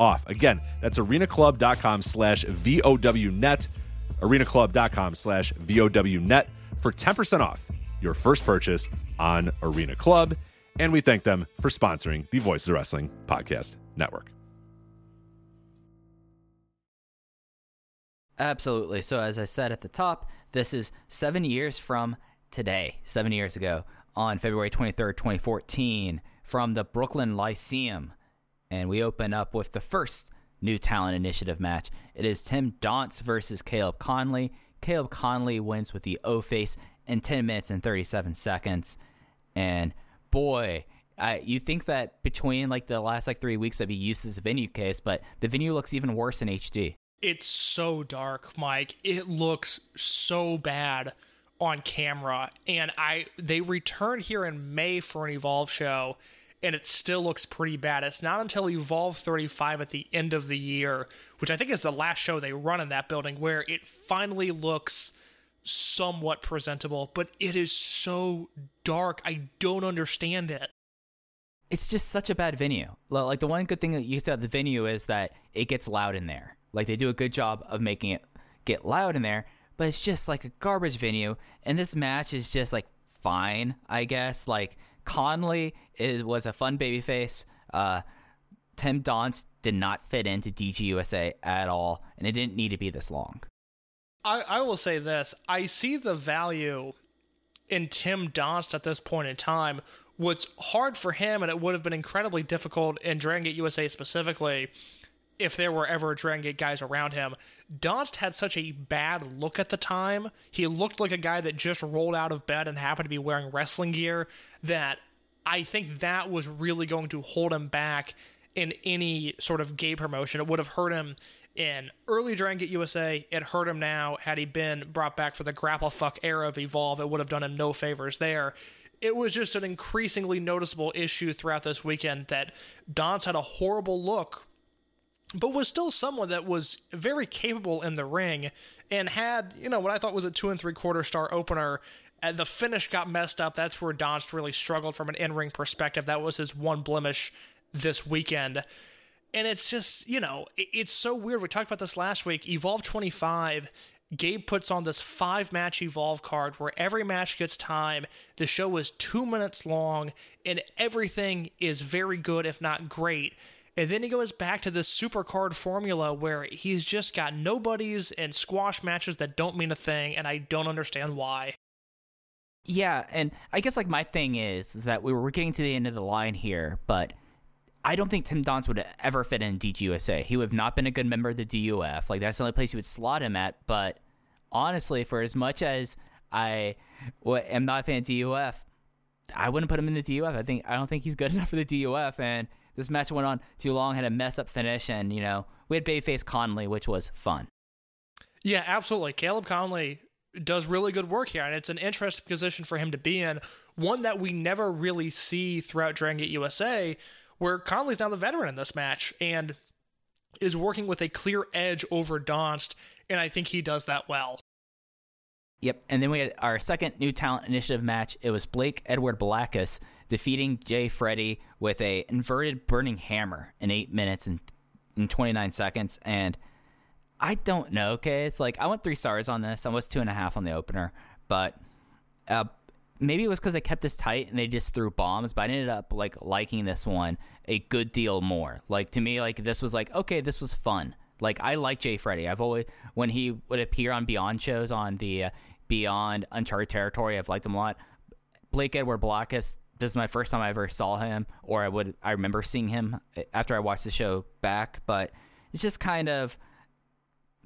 off. Again, that's arenaclub.com slash VOWnet. arenaclub.com slash VOWnet for 10% off your first purchase on Arena Club. And we thank them for sponsoring the Voices of Wrestling Podcast Network. Absolutely. So, as I said at the top, this is seven years from today, seven years ago, on February 23rd, 2014, from the Brooklyn Lyceum. And we open up with the first new talent initiative match. It is Tim Donst versus Caleb Conley. Caleb Conley wins with the O face in 10 minutes and 37 seconds. And boy, I, you think that between like the last like three weeks that we used this venue case, but the venue looks even worse in HD. It's so dark, Mike. It looks so bad on camera. And I they returned here in May for an Evolve show, and it still looks pretty bad. It's not until Evolve 35 at the end of the year, which I think is the last show they run in that building, where it finally looks somewhat presentable. But it is so dark. I don't understand it. It's just such a bad venue. Like the one good thing that you said about the venue is that it gets loud in there. Like they do a good job of making it get loud in there, but it's just like a garbage venue. And this match is just like fine, I guess. Like Conley is, was a fun babyface. Uh, Tim Donst did not fit into DGUSA at all, and it didn't need to be this long. I, I will say this I see the value in Tim Donst at this point in time. What's hard for him, and it would have been incredibly difficult in Dragon Gate USA specifically, if there were ever Dragon Gate guys around him. Donst had such a bad look at the time. He looked like a guy that just rolled out of bed and happened to be wearing wrestling gear that I think that was really going to hold him back in any sort of gay promotion. It would have hurt him in early Dragon Gate USA. It hurt him now. Had he been brought back for the grapple fuck era of Evolve, it would have done him no favors there. It was just an increasingly noticeable issue throughout this weekend that Donst had a horrible look but was still someone that was very capable in the ring and had, you know, what I thought was a two and three quarter star opener. And the finish got messed up. That's where Donst really struggled from an in ring perspective. That was his one blemish this weekend. And it's just, you know, it- it's so weird. We talked about this last week. Evolve 25, Gabe puts on this five match Evolve card where every match gets time. The show is two minutes long, and everything is very good, if not great. And then he goes back to this super card formula where he's just got nobodies and squash matches that don't mean a thing, and I don't understand why. Yeah, and I guess like my thing is, is that we were getting to the end of the line here, but I don't think Tim Donst would ever fit in DGUSA. He would have not been a good member of the DUF. Like that's the only place you would slot him at. But honestly, for as much as I wa- am not a fan of DUF, I wouldn't put him in the DUF. I think I don't think he's good [LAUGHS] enough for the DUF. And this match went on too long, had a mess up finish, and you know we had Bayface Conley, which was fun. Yeah, absolutely. Caleb Conley does really good work here, and it's an interesting position for him to be in. One that we never really see throughout Dragon Gate USA, where Conley's now the veteran in this match and is working with a clear edge over Donst, and I think he does that well. Yep, and then we had our second new talent initiative match. It was Blake Edward Blackus defeating Jay Freddie with a inverted burning hammer in eight minutes and in 29 seconds. And I don't know. Okay, it's like I went three stars on this. I was two and a half on the opener, but uh, maybe it was because they kept this tight and they just threw bombs. But I ended up like liking this one a good deal more. Like to me, like this was like okay, this was fun. Like I like Jay Freddie. I've always when he would appear on Beyond shows on the uh, Beyond Uncharted territory, I've liked him a lot. Blake Edward Blackus. This is my first time I ever saw him, or I would I remember seeing him eh, after I watched the show back. But it's just kind of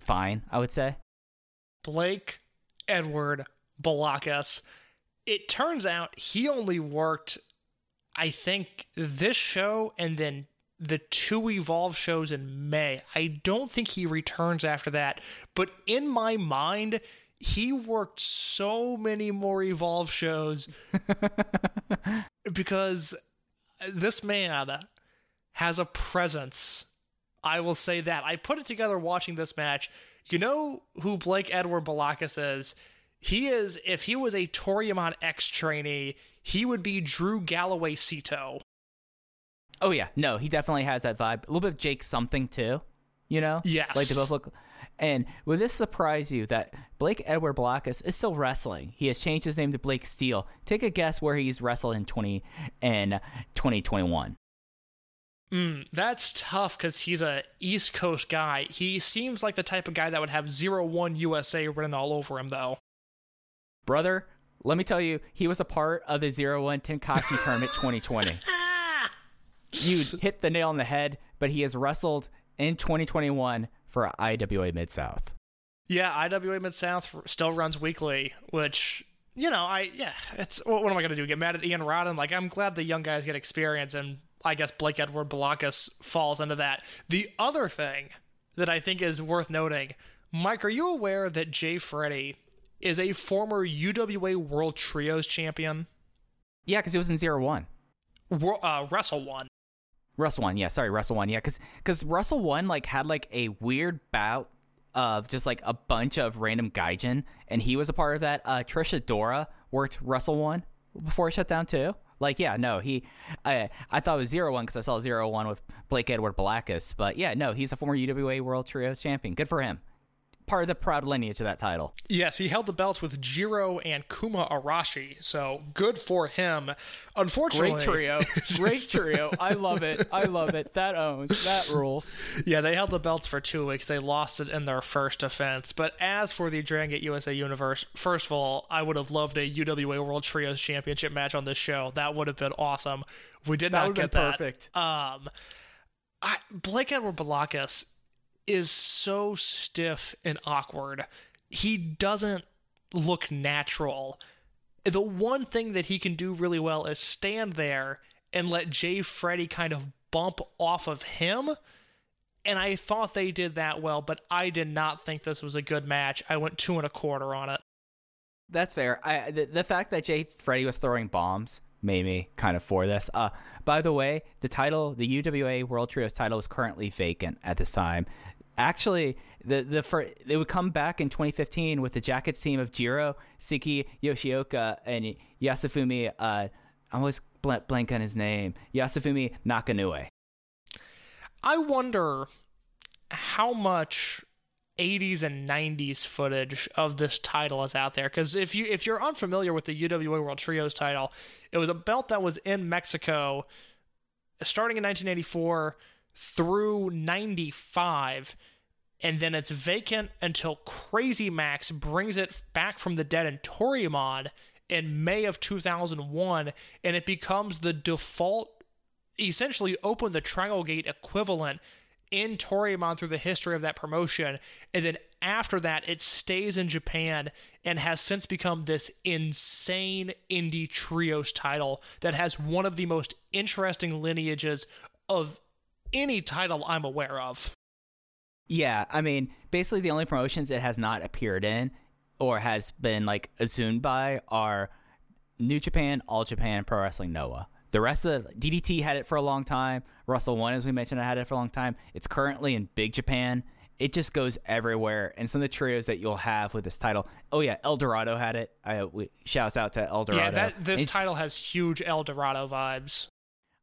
fine, I would say. Blake Edward Balakas. It turns out he only worked, I think, this show and then the two Evolve shows in May. I don't think he returns after that. But in my mind, he worked so many more Evolve shows [LAUGHS] because this man has a presence. I will say that. I put it together watching this match. You know who Blake Edward Balakas is? He is, if he was a Toryumon X trainee, he would be Drew Galloway Cito. Oh yeah, no, he definitely has that vibe. A little bit of Jake something too, you know? Yes. Like they both look. And would this surprise you that Blake Edward Blackus is still wrestling? He has changed his name to Blake Steele. Take a guess where he's wrestled in twenty in twenty twenty one. Mm, that's tough because he's a East Coast guy. He seems like the type of guy that would have Zero One USA written all over him, though. Brother, Let me tell you, he was a part of the Zero One Tenkaichi Tournament [LAUGHS] 2020. [LAUGHS] You hit the nail on the head, but he has wrestled in 2021 for IWA Mid South. Yeah, IWA Mid South still runs weekly, which you know, I yeah, it's what, what am I gonna do? Get mad at Ian Rotten? Like, I'm glad the young guys get experience, and I guess Blake Edward Balakis falls into that. The other thing that I think is worth noting, Mike, are you aware that Jay Freddie is a former UWA World Trios champion? Yeah, because he was in Zero One. Uh, Wrestle One. Wrestle One, yeah, sorry, Wrestle One, yeah, because because Wrestle One like had like a weird bout of just like a bunch of random gaijin, and he was a part of that. Uh, Trish Adora worked Wrestle One before it shut down too. Like, yeah, no, he, I I thought it was Zero One because I saw Zero One with Blake Edward Blackus, but yeah, no, he's a former UWA World Trios champion. Good for him. Part of the proud lineage of that title. Yes, he held the belts with Jiro and Kuma Arashi, so good for him. Unfortunately, Great trio, [LAUGHS] great trio. I love it. I love it. That owns. That rules. Yeah, they held the belts for two weeks. They lost it in their first defense. But as for the Dragon Gate USA Universe, first of all, I would have loved a UWA World Trios Championship match on this show. That would have been awesome. We did That not get that. perfect. Um, I, Blake Edward Balakis is so stiff and awkward. He doesn't look natural. The one thing that he can do really well is stand there and let Jay Freddie kind of bump off of him. And I thought they did that well, but I did not think this was a good match. I went two and a quarter on it. That's fair. I the, the fact that Jay Freddie was throwing bombs made me kind of for this. Uh, by the way, the title, the UWA World Trios title, is currently vacant at this time. Actually, the the fir- it would come back in 2015 with the Jackets team of Jiro, Seiki Yoshioka, and Yasufumi. Uh, I always bl- blank on his name. Yasufumi Nakanoue. I wonder how much 80s and 90s footage of this title is out there because if you if you're unfamiliar with the UWA World Trios title, it was a belt that was in Mexico starting in 1984 through 95 and then it's vacant until Crazy Max brings it back from the dead in Toryumon in May of 2001 and it becomes the default essentially open the Triangle Gate equivalent in Toryumon through the history of that promotion. And then after that, it stays in Japan and has since become this insane indie trios title that has one of the most interesting lineages of any title I'm aware of. Yeah, I mean, basically the only promotions it has not appeared in or has been like assumed by are New Japan, All Japan, Pro Wrestling Noah. The rest of the DDT had it for a long time. Wrestle One, as we mentioned, had it for a long time. It's currently in Big Japan. It just goes everywhere. And some of the trios that you'll have with this title. Oh yeah, El Dorado had it. I we, shouts out to El Dorado. Yeah, that this And- title has huge El Dorado vibes.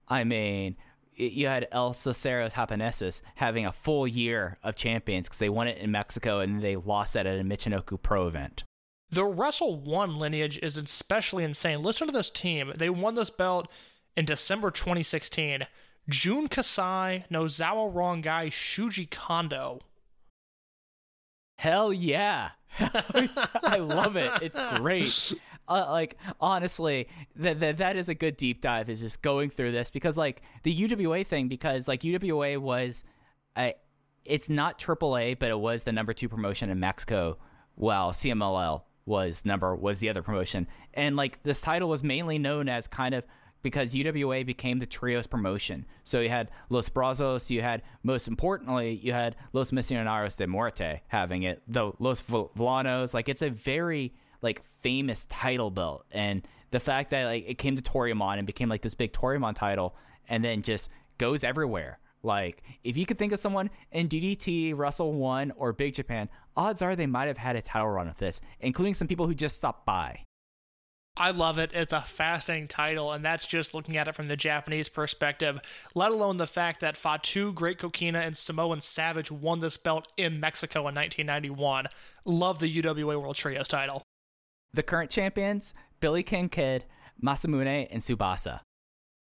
I mean, you had El Cesaros Japoneses having a full year of champions because they won it in Mexico and they lost that at a Michinoku Pro event. The Wrestle One lineage is especially insane. Listen to this team. They won this belt in December 2016. Jun Kasai, Nosawa Rongai, Shuji Kondo. Hell yeah. [LAUGHS] I love it. It's great. [LAUGHS] Uh, like honestly, that that that is a good deep dive. Is just going through this because like the UWA thing because like UWA was, I, it's not AAA, but it was the number two promotion in Mexico. While CMLL was number was the other promotion, and like this title was mainly known as kind of because UWA became the trios promotion. So you had Los Brazos, you had most importantly, you had Los Misioneros de Muerte having it, though Los Villanos, like it's a very like famous title belt. And the fact that like it came to Toryumon and became like this big Toryumon title and then just goes everywhere. Like if you could think of someone in DDT, Wrestle One, or Big Japan, odds are they might have had a title run with this, including some people who just stopped by. I love it. It's a fascinating title, and that's just looking at it from the Japanese perspective, let alone the fact that Fatu, Great Kokina, and Samoan Savage won this belt in Mexico in 1991. Love the UWA World Trios title. The current champions, Billy Ken Kid, Masamune, and Tsubasa.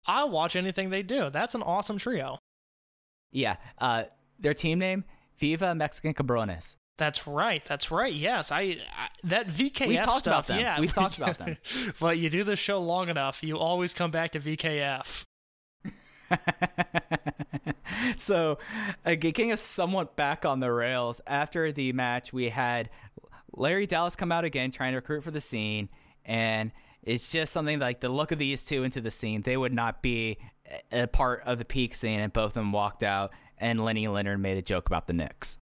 I'll watch anything they do. That's an awesome trio. Yeah, uh, their team name, Viva Mexican Cabrones. That's right. That's right. Yes, I, I that VKF We've talked stuff. about them. Yeah, We've talked about them. [LAUGHS] but you do this show long enough, you always come back to VKF. [LAUGHS] so, uh, getting us somewhat back on the rails after the match, we had Larry Dallas come out again trying to recruit for the scene, and it's just something like the look of these two into the scene. They would not be a part of the peak scene, and both of them walked out. And Lenny Leonard made a joke about the Knicks.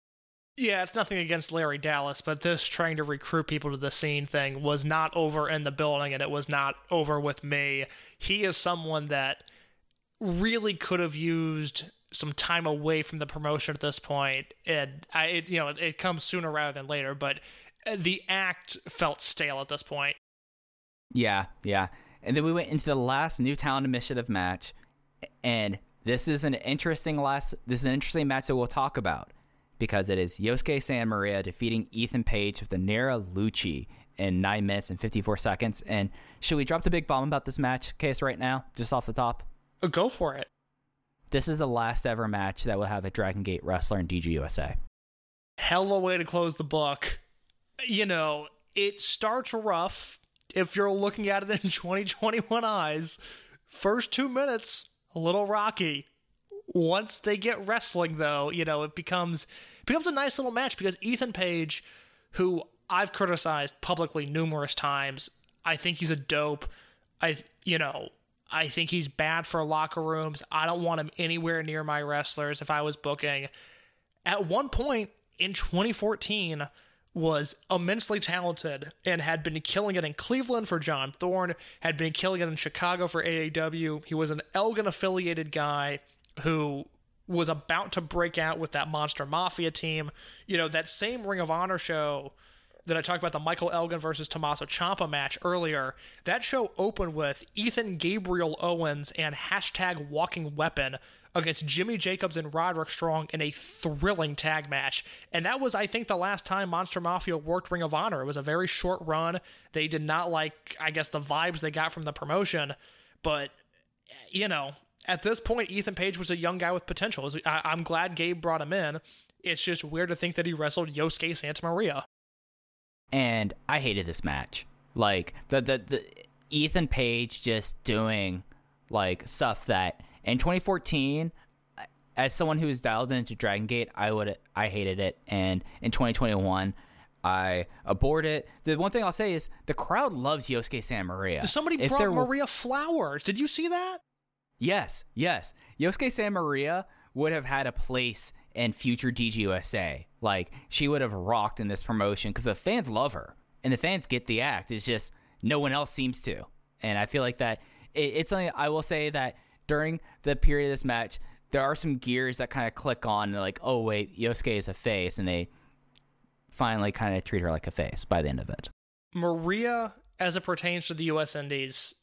Yeah, it's nothing against Larry Dallas, but this trying to recruit people to the scene thing was not over in the building, and it was not over with me. He is someone that really could have used some time away from the promotion at this point. point, and I, it, you know, it, it comes sooner rather than later. But the act felt stale at this point. Yeah, yeah. And then we went into the last New Talent Initiative match, and this is an interesting last. This is an interesting match that we'll talk about because it is Yosuke San Maria defeating Ethan Page with the Nera Lucci in nine minutes and fifty four seconds. And should we drop the big bomb about this match case right now, just off the top? Uh, Go for it. This is the last ever match that will have a Dragon Gate wrestler in DGUSA. hell of a way to close the book. You know, it starts rough if you're looking at it in [LAUGHS] 2021 eyes. First two minutes, a little rocky. Once they get wrestling, though, you know, it becomes becomes a nice little match because Ethan Page, who I've criticized publicly numerous times, I think he's a dope. I, you know, I think he's bad for locker rooms. I don't want him anywhere near my wrestlers if I was booking at one point in 2014 was immensely talented and had been killing it in Cleveland for John Thorne, had been killing it in Chicago for AAW. He was an Elgin affiliated guy who was about to break out with that Monster Mafia team. You know, that same Ring of Honor show that I talked about the Michael Elgin versus Tommaso Ciampa match earlier, that show opened with Ethan Gabriel Owens and hashtag Walking Weapon against Jimmy Jacobs and Roderick Strong in a thrilling tag match. And that was, I think, the last time Monster Mafia worked Ring of Honor. It was a very short run. They did not like, I guess, the vibes they got from the promotion. But, you know, at this point, Ethan Page was a young guy with potential. I'm glad Gabe brought him in. It's just weird to think that he wrestled Yosuke Santa Maria. And I hated this match. Like the the, the Ethan Page just doing like stuff that in 2014 as someone who was dialed into Dragon Gate, I would I hated it and in 2021 I abhorred it. The one thing I'll say is the crowd loves Yosuke San Maria. Somebody If brought were- Maria flowers. Did you see that? Yes, yes. Yosuke San Maria would have had a place in future DGUSA. Like she would have rocked in this promotion because the fans love her and the fans get the act. It's just no one else seems to. And I feel like that it, it's something I will say that during the period of this match, there are some gears that kind of click on. And like, oh wait, Yosuke is a face, and they finally kind of treat her like a face by the end of it. Maria, as it pertains to the U.S. Indies,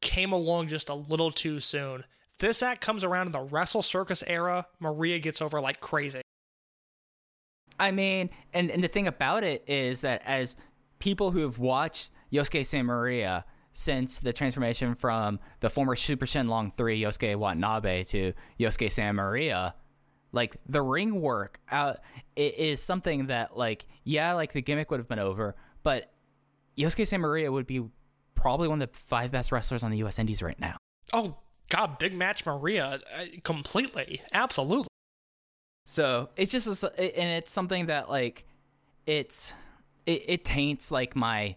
came along just a little too soon. This act comes around in the Wrestle Circus era, Maria gets over like crazy. I mean, and, and the thing about it is that as people who have watched Yosuke San Maria since the transformation from the former Super Shenlong 3 Yosuke Watanabe to Yosuke San Maria, like the ring work uh, out it is something that like yeah, like the gimmick would have been over, but Yosuke San Maria would be probably one of the five best wrestlers on the US Indies right now. Oh, God, big match Maria. uh, Completely. Absolutely. So it's just, a- and it's something that like, it's, it, it taints like my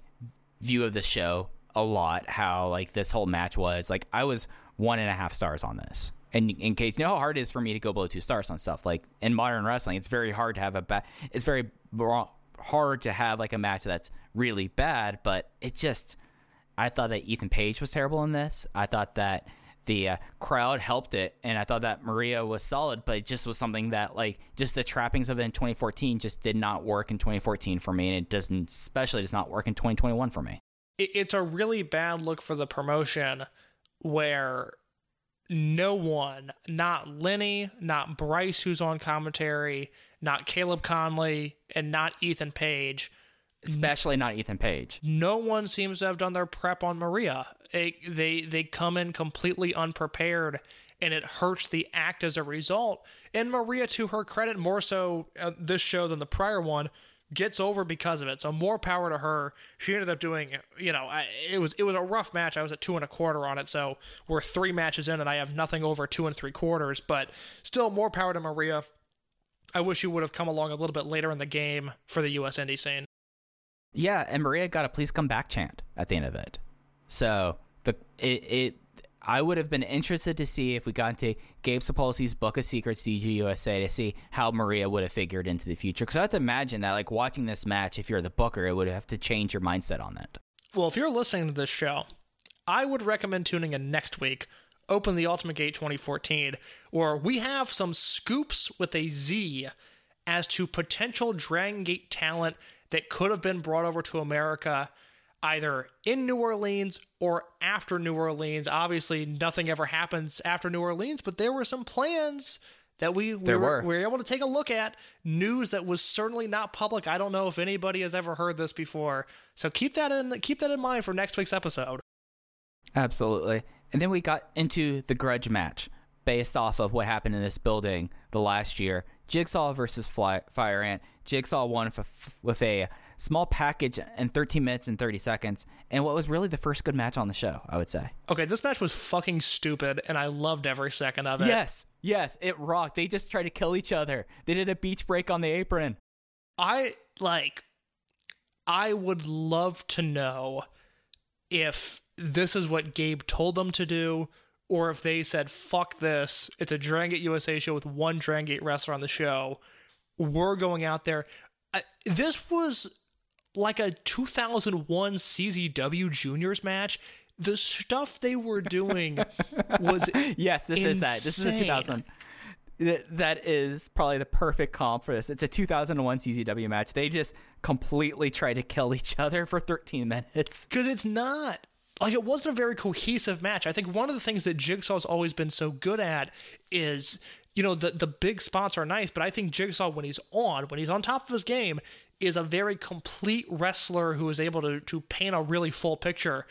view of the show a lot. How like this whole match was like, I was one and a half stars on this. And in case you know how hard it is for me to go below two stars on stuff like in modern wrestling, it's very hard to have a bad. It's very hard to have like a match that's really bad. But it just, I thought that Ethan Page was terrible in this. I thought that the uh, crowd helped it, and I thought that Maria was solid, but it just was something that like just the trappings of it in 2014 just did not work in 2014 for me, and it doesn't, especially does not work in 2021 for me. it's a really bad look for the promotion where no one, not Lenny, not Bryce, who's on commentary, not Caleb Conley, and not Ethan Page, especially not Ethan Page. no one seems to have done their prep on Maria. It, they they come in completely unprepared, and it hurts the act as a result. And Maria, to her credit, more so uh, this show than the prior one, gets over because of it. So more power to her. She ended up doing, you know, I, it was it was a rough match. I was at two and a quarter on it, so we're three matches in, and I have nothing over two and three quarters. But still, more power to Maria. I wish you would have come along a little bit later in the game for the U.S. indie scene. Yeah, and Maria got a please come back chant at the end of it. So the it, it I would have been interested to see if we got into Gabe Sapolsky's Book of Secrets DGUSA to see how Maria would have figured into the future. Because I have to imagine that like watching this match, if you're the booker, it would have to change your mindset on that. Well, if you're listening to this show, I would recommend tuning in next week. Open the Ultimate Gate 2014, where we have some scoops with a Z as to potential Dragon Gate talent that could have been brought over to America either in New Orleans or after New Orleans. Obviously, nothing ever happens after New Orleans, but there were some plans that we, we, were, were. we were able to take a look at. News that was certainly not public. I don't know if anybody has ever heard this before. So keep that in keep that in mind for next week's episode. Absolutely. And then we got into the grudge match based off of what happened in this building the last year. Jigsaw versus Fly- Fire Ant. Jigsaw won f- with a small package in 13 minutes and 30 seconds, and what was really the first good match on the show, I would say. Okay, this match was fucking stupid, and I loved every second of it. Yes, yes, it rocked. They just tried to kill each other. They did a beach break on the apron. I like. I would love to know if this is what Gabe told them to do, or if they said, "Fuck this! It's a Dragon Gate USA show with one Dragon Gate wrestler on the show. We're going out there." I, this was like a 2001 CZW Juniors match. The stuff they were doing [LAUGHS] was Yes, this is that. This is a 2000. That is probably the perfect comp for this. It's a 2001 CZW match. They just completely try to kill each other for 13 minutes. because it's not like it wasn't a very cohesive match. I think one of the things that Jigsaw's always been so good at is you know the the big spots are nice, but I think Jigsaw when he's on, when he's on top of his game, is a very complete wrestler who is able to to paint a really full picture.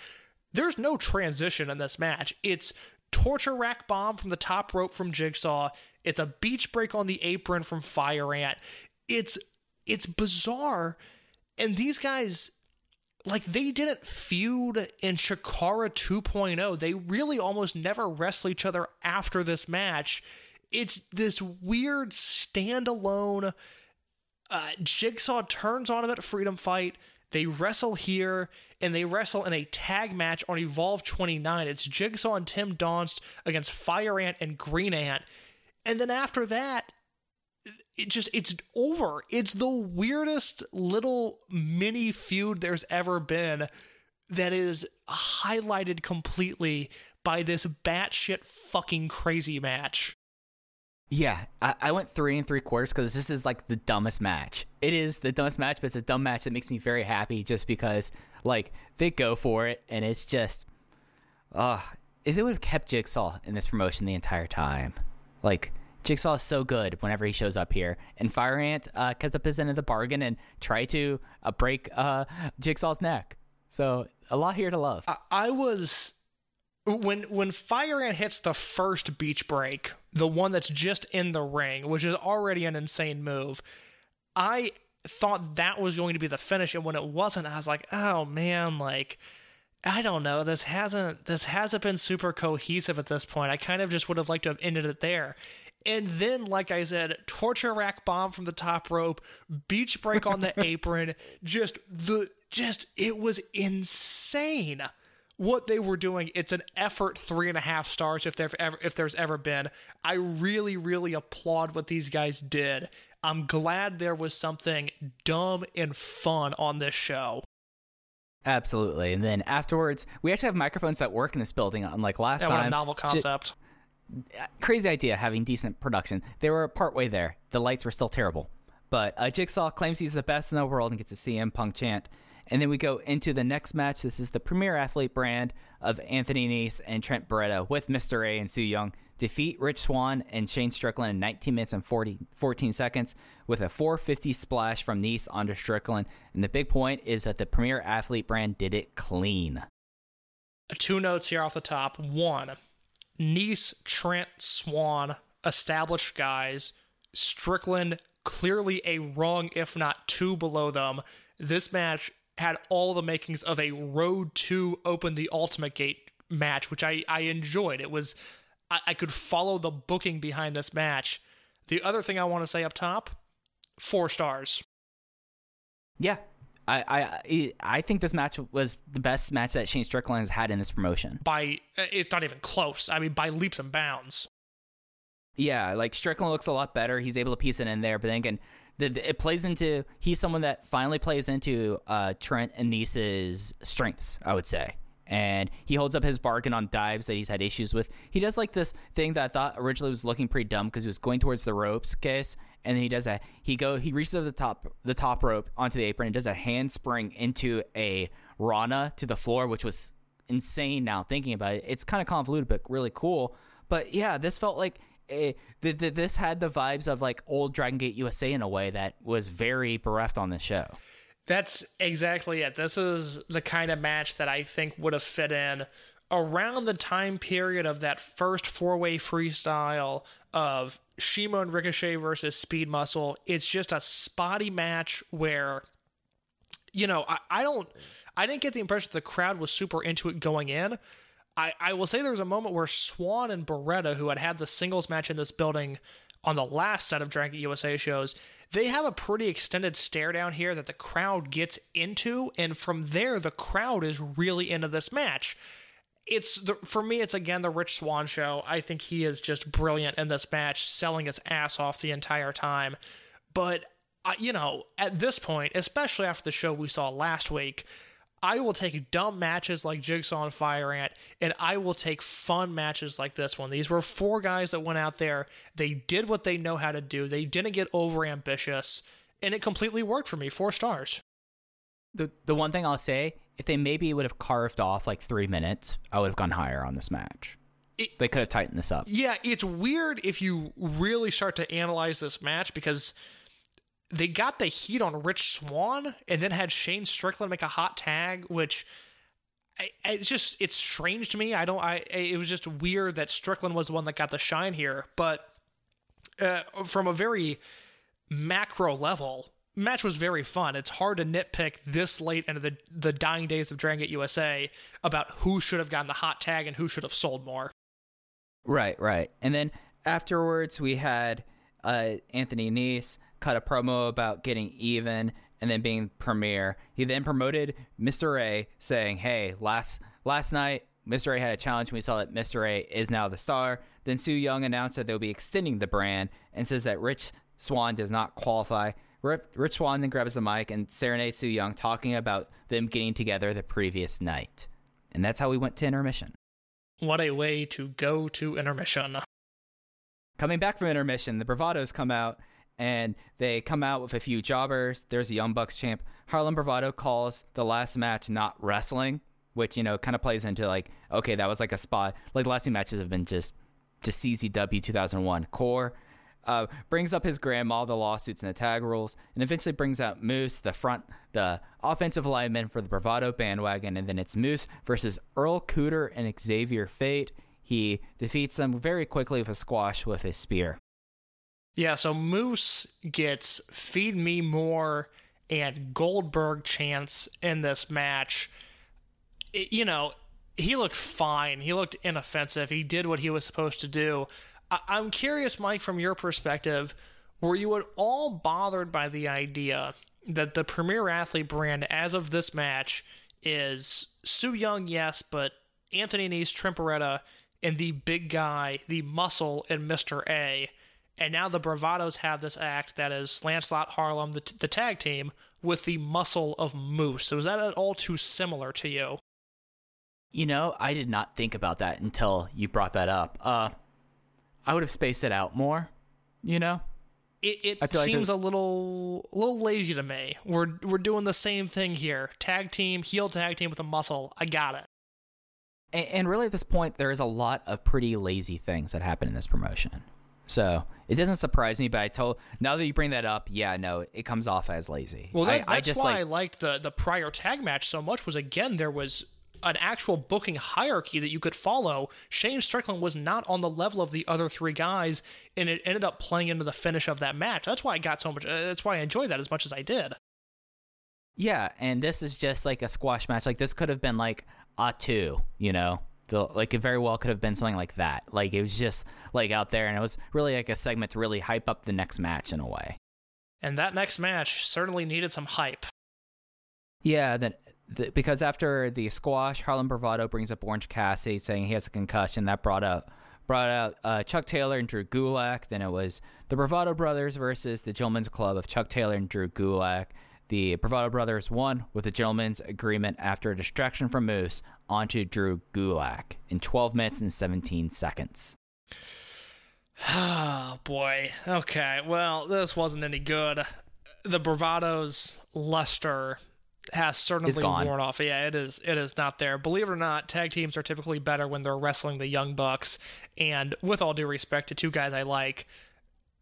There's no transition in this match. It's torture rack bomb from the top rope from Jigsaw. It's a beach break on the apron from Fire Ant. It's it's bizarre. And these guys like they didn't feud in Chikara 2.0. They really almost never wrestle each other after this match. It's this weird standalone uh, Jigsaw turns on him at Freedom Fight. They wrestle here, and they wrestle in a tag match on Evolve 29. It's Jigsaw and Tim Donst against Fire Ant and Green Ant. And then after that, it just it's over. It's the weirdest little mini feud there's ever been that is highlighted completely by this batshit fucking crazy match. Yeah, I, I went three and three quarters because this is like the dumbest match. It is the dumbest match, but it's a dumb match that makes me very happy just because like they go for it and it's just, uh, if they would have kept Jigsaw in this promotion the entire time, like Jigsaw is so good whenever he shows up here, and Fire Ant uh, kept up his end of the bargain and tried to uh, break uh, Jigsaw's neck. So a lot here to love. I, I was when when Fire Ant hits the first beach break, the one that's just in the ring, which is already an insane move. I thought that was going to be the finish, and when it wasn't, I was like, oh man, like I don't know. This hasn't this hasn't been super cohesive at this point. I kind of just would have liked to have ended it there. And then, like I said, torture rack bomb from the top rope, beach break on the [LAUGHS] apron, just the just it was insane what they were doing. It's an effort three and a half stars if there ever if there's ever been. I really, really applaud what these guys did. I'm glad there was something dumb and fun on this show. Absolutely. And then afterwards, we actually have microphones that work in this building, unlike last That time. a novel concept. Crazy idea having decent production. They were partway there. The lights were still terrible. But uh, Jigsaw claims he's the best in the world and gets a CM Punk chant. And then we go into the next match. This is the premier athlete brand of Anthony Nice and Trent Beretta with Mr. A and Sue Yung defeat Rich Swann and Shane Strickland in 19 minutes and 40, 14 seconds with a 450 splash from Nice onto Strickland. And the big point is that the premier athlete brand did it clean. Two notes here off the top. One, Nice, Trent, Swann, established guys. Strickland, clearly a rung, if not two below them. This match had all the makings of a Road to Open the Ultimate Gate match, which I, I enjoyed. It was, I, I could follow the booking behind this match. The other thing I want to say up top four stars. Yeah. I, I I think this match was the best match that Shane Strickland has had in this promotion. By, it's not even close. I mean, by leaps and bounds. Yeah, like Strickland looks a lot better. He's able to piece it in there, but then again, the, the- it plays into he's someone that finally plays into uh, Trent and Nice's strengths, I would say. And he holds up his bargain on dives that he's had issues with. He does like this thing that I thought originally was looking pretty dumb because he was going towards the ropes case, and then he does a he go he reaches over the top the top rope onto the apron and does a handspring into a Rana to the floor, which was insane. Now thinking about it, it's kind of convoluted but really cool. But yeah, this felt like a, th- th- this had the vibes of like old Dragon Gate USA in a way that was very bereft on the show. That's exactly it. This is the kind of match that I think would have fit in around the time period of that first four way freestyle of Shima and Ricochet versus Speed Muscle. It's just a spotty match where, you know, I, I don't, I didn't get the impression the crowd was super into it going in. I, I will say there was a moment where Swann and Beretta, who had had the singles match in this building on the last set of Dragon USA shows, they have a pretty extended stare down here that the crowd gets into, and from there the crowd is really into this match. It's the, for me, it's again the Rich Swann show. I think he is just brilliant in this match, selling his ass off the entire time. But uh, you know, at this point, especially after the show we saw last week, I will take dumb matches like Jigsaw and Fire Ant, and I will take fun matches like this one. These were four guys that went out there. They did what they know how to do. They didn't get over ambitious, and it completely worked for me. Four stars. The the one thing I'll say, if they maybe would have carved off like three minutes, I would have gone higher on this match. It- they could have tightened this up. Yeah, it's weird if you really start to analyze this match because they got the heat on Rich Swann and then had Shane Strickland make a hot tag, which I, I- it's just it's strange to me. I don't. I it was just weird that Strickland was the one that got the shine here, but uh, from a very macro level, match was very fun. It's hard to nitpick this late into the the dying days of Dragon Gate USA about who should have gotten the hot tag and who should have sold more. Right, right. And then afterwards, we had uh, Anthony Nese cut a promo about getting even and then being premier. He then promoted Mr. A, saying, "Hey, last last night." Mr. A had a challenge. We saw that Mr. A is now the star. Then Sue Yung announced that they'll be extending the brand and says that Rich Swann does not qualify. Rich Swann then grabs the mic and serenades Sue Yung, talking about them getting together the previous night. And that's how we went to intermission. What a way to go to intermission. Coming back from intermission, the Bravados come out and they come out with a few jobbers. There's a Young Bucks champ. Harlem Bravado calls the last match not wrestling, which, you know, kind of plays into like, okay, that was like a spot. Like the last few matches have been just just CZW 2001 core. Uh, brings up his grandma, the lawsuits and the tag rules, and eventually brings out Moose, the front, the offensive lineman for the Bravado bandwagon, and then it's Moose versus Earl Cooter and Xavier Fate. He defeats them very quickly with a squash with a spear. Yeah, so Moose gets feed me more and Goldberg chance in this match. It- you know, he looked fine. He looked inoffensive. He did what he was supposed to do. I- I'm curious, Mike, from your perspective, were you at all bothered by the idea that the premier athlete brand, as of this match, is Sue Yung, yes, but Anthony Nese, Trent Beretta, and the big guy, the muscle, and Mr. A. And now the Bravados have this act that is Lancelot Harlem, the, the tag team, with the muscle of Moose. So is that at all too similar to you? You know, I did not think about that until you brought that up. Uh, I would have spaced it out more, you know? it, it feel like seems a little a little lazy to me. We're we're doing the same thing here. Tag team, heel tag team with a muscle. I got it. And, and really, at this point, there is a lot of pretty lazy things that happen in this promotion. So it doesn't surprise me. But I told now that you bring that up, yeah, no, it comes off as lazy. Well, that, I, that's I just why like I liked the the prior tag match so much. Was again there was an actual booking hierarchy that you could follow. Shane Strickland was not on the level of the other three guys, and it ended up playing into the finish of that match. That's why I got so much. Uh, that's why I enjoyed that as much as I did. Yeah, and this is just like a squash match. Like this could have been like a two, you know, the, like it very well could have been something like that. Like it was just like out there, and it was really like a segment to really hype up the next match in a way. And that next match certainly needed some hype. Yeah, then the, because after the squash, Harlem Bravado brings up Orange Cassidy saying he has a concussion. That brought up brought out uh, Chuck Taylor and Drew Gulak. Then it was the Bravado Brothers versus the Gentlemen's Club of Chuck Taylor and Drew Gulak. The Bravado Brothers won with a gentleman's agreement after a distraction from Moose onto Drew Gulak in 12 minutes and 17 seconds. [SIGHS] Oh boy. Okay. Well, this wasn't any good. The Bravado's luster has certainly worn off. Yeah, it is. It is not there. Believe it or not, tag teams are typically better when they're wrestling the Young Bucks. And with all due respect to two guys I like,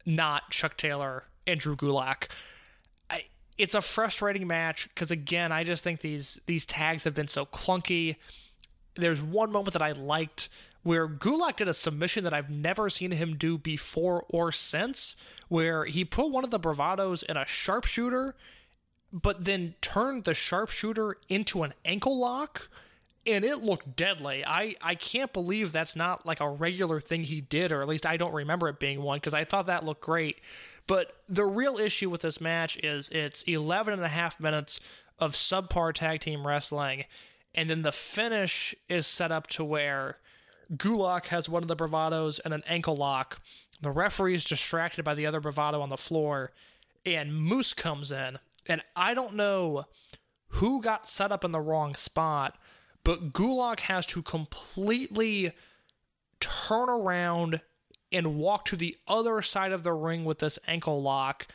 not Chuck Taylor and Drew Gulak. I, it's a frustrating match because again, I just think these these tags have been so clunky. There's one moment that I liked where Gulak did a submission that I've never seen him do before or since, where he put one of the bravados in a sharpshooter, but then turned the sharpshooter into an ankle lock. And it looked deadly. I, I can't believe that's not like a regular thing he did, or at least I don't remember it being one, because I thought that looked great. But the real issue with this match is it's 11 and a half minutes of subpar tag team wrestling, and then the finish is set up to where Gulak has one of the bravados and an ankle lock. The referee is distracted by the other bravado on the floor, and Moose comes in. And I don't know who got set up in the wrong spot, but Gulak has to completely turn around and walk to the other side of the ring with this ankle lock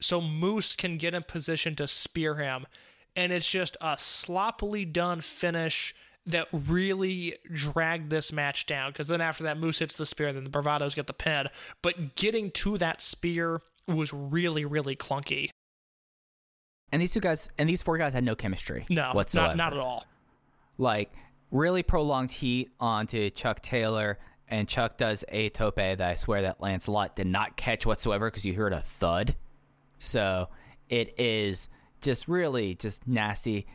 so Moose can get in position to spear him. And it's just a sloppily done finish that really dragged this match down. Because then after that, Moose hits the spear, then the Bravados get the pin. But getting to that spear was really, really clunky. And these two guys and these four guys had no chemistry. No, whatsoever. not, not at all. like really prolonged heat onto Chuck Taylor, and Chuck does a tope that I swear that Lancelot did not catch whatsoever because you heard a thud. So it is just really just nasty.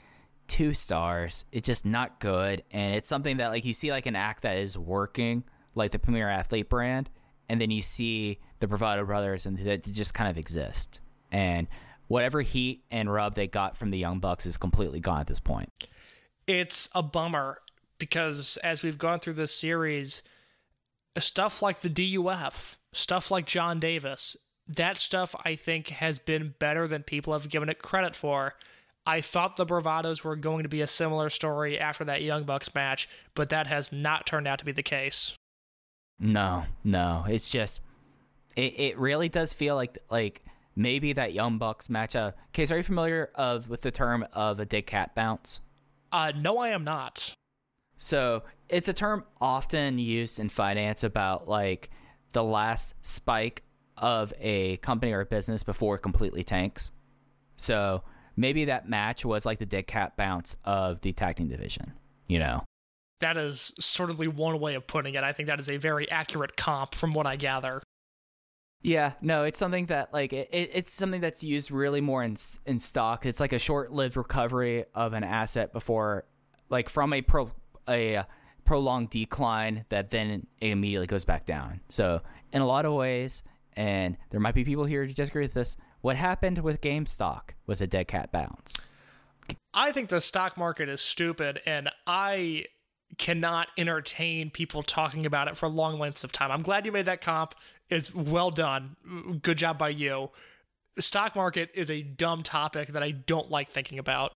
Two stars. It's just not good, and it's something that like you see like an act that is working, like the Premier Athlete brand, and then you see the Bravado Brothers, and that just kind of exist. And whatever heat and rub they got from the Young Bucks is completely gone at this point. it's a bummer because as we've gone through this series, stuff like the DUF, stuff like Jon Davis, that stuff I think has been better than people have given it credit for. I thought the Bravados were going to be a similar story after that Young Bucks match, but that has not turned out to be the case. No, no. It's just it, it really does feel like like maybe that Young Bucks matchup. Case, are you familiar of with the term of a dead cat bounce? Uh, no, I am not. So it's a term often used in finance about like the last spike of a company or a business before it completely tanks. So maybe that match was like the dead cat bounce of the tag team division. You know? That is certainly one way of putting it. I think that is a very accurate comp from what I gather. Yeah, no, it's something that like it, it, it's something that's used really more in in stock. It's like a short-lived recovery of an asset before, like from a pro a uh, prolonged decline that then immediately goes back down. So in a lot of ways, and there might be people here who disagree with this. What happened with GameStop was a dead cat bounce. I think the stock market is stupid, and I cannot entertain people talking about it for long lengths of time. I'm glad you made that comp. It's well done. Good job by you. Stock market is a dumb topic that I don't like thinking about.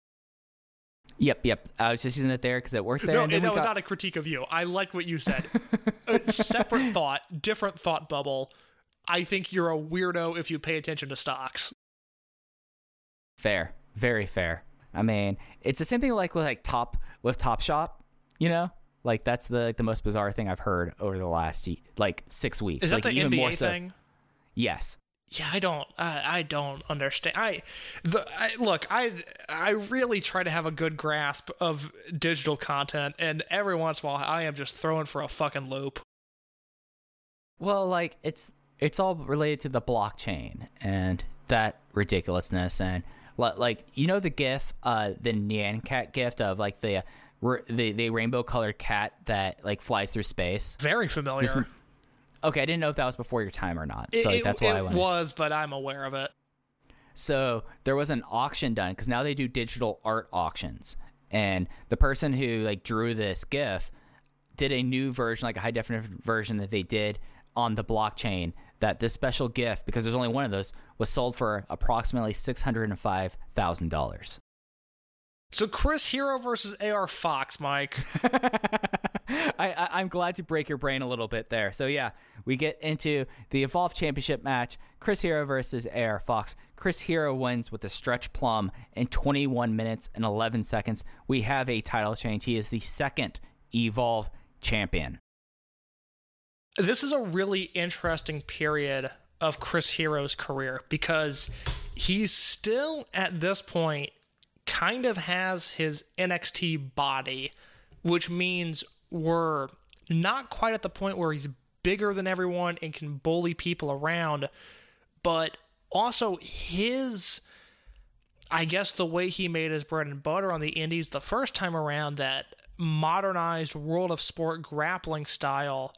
Yep, yep. I was just using it there because it worked there. No, and then that was got- not a critique of you. I like what you said. [LAUGHS] separate thought, different thought bubble. I think you're a weirdo if you pay attention to stocks. Fair, very fair. I mean, it's the same thing like with like top with Top Shot, you know. Like that's the like, the most bizarre thing I've heard over the last like six weeks. Is that like the even NBA more so. thing? Yes. Yeah, I don't. I, I don't understand. I, the I, look. I I really try to have a good grasp of digital content, and every once in a while, I am just throwing for a fucking loop. Well, like it's it's all related to the blockchain and that ridiculousness and li- like you know the GIF, uh, the Nyan Cat gift of like the the the rainbow colored cat that like flies through space. Very familiar. Okay, I didn't know if that was before your time or not, so It, like, that's why it I went. was, but I'm aware of it. So there was an auction done because now they do digital art auctions, and the person who like drew this GIF did a new version, like a high definition version that they did on the blockchain. That this special GIF, because there's only one of those, was sold for approximately six hundred and five thousand dollars. So Chris Hero versus AR Fox, Mike. [LAUGHS] I, I I'm glad to break your brain a little bit there. So yeah, we get into the Evolve Championship match: Chris Hero versus AR Fox. Chris Hero wins with a stretch plum in 21 minutes and 11 seconds. We have a title change. He is the second Evolve champion. this is a really interesting period of Chris Hero's career because he's still at this point kind of has his NXT body, which means we're not quite at the point where he's bigger than everyone and can bully people around, but also his I guess the way he made his bread and butter on the indies the first time around that modernized world of sport grappling style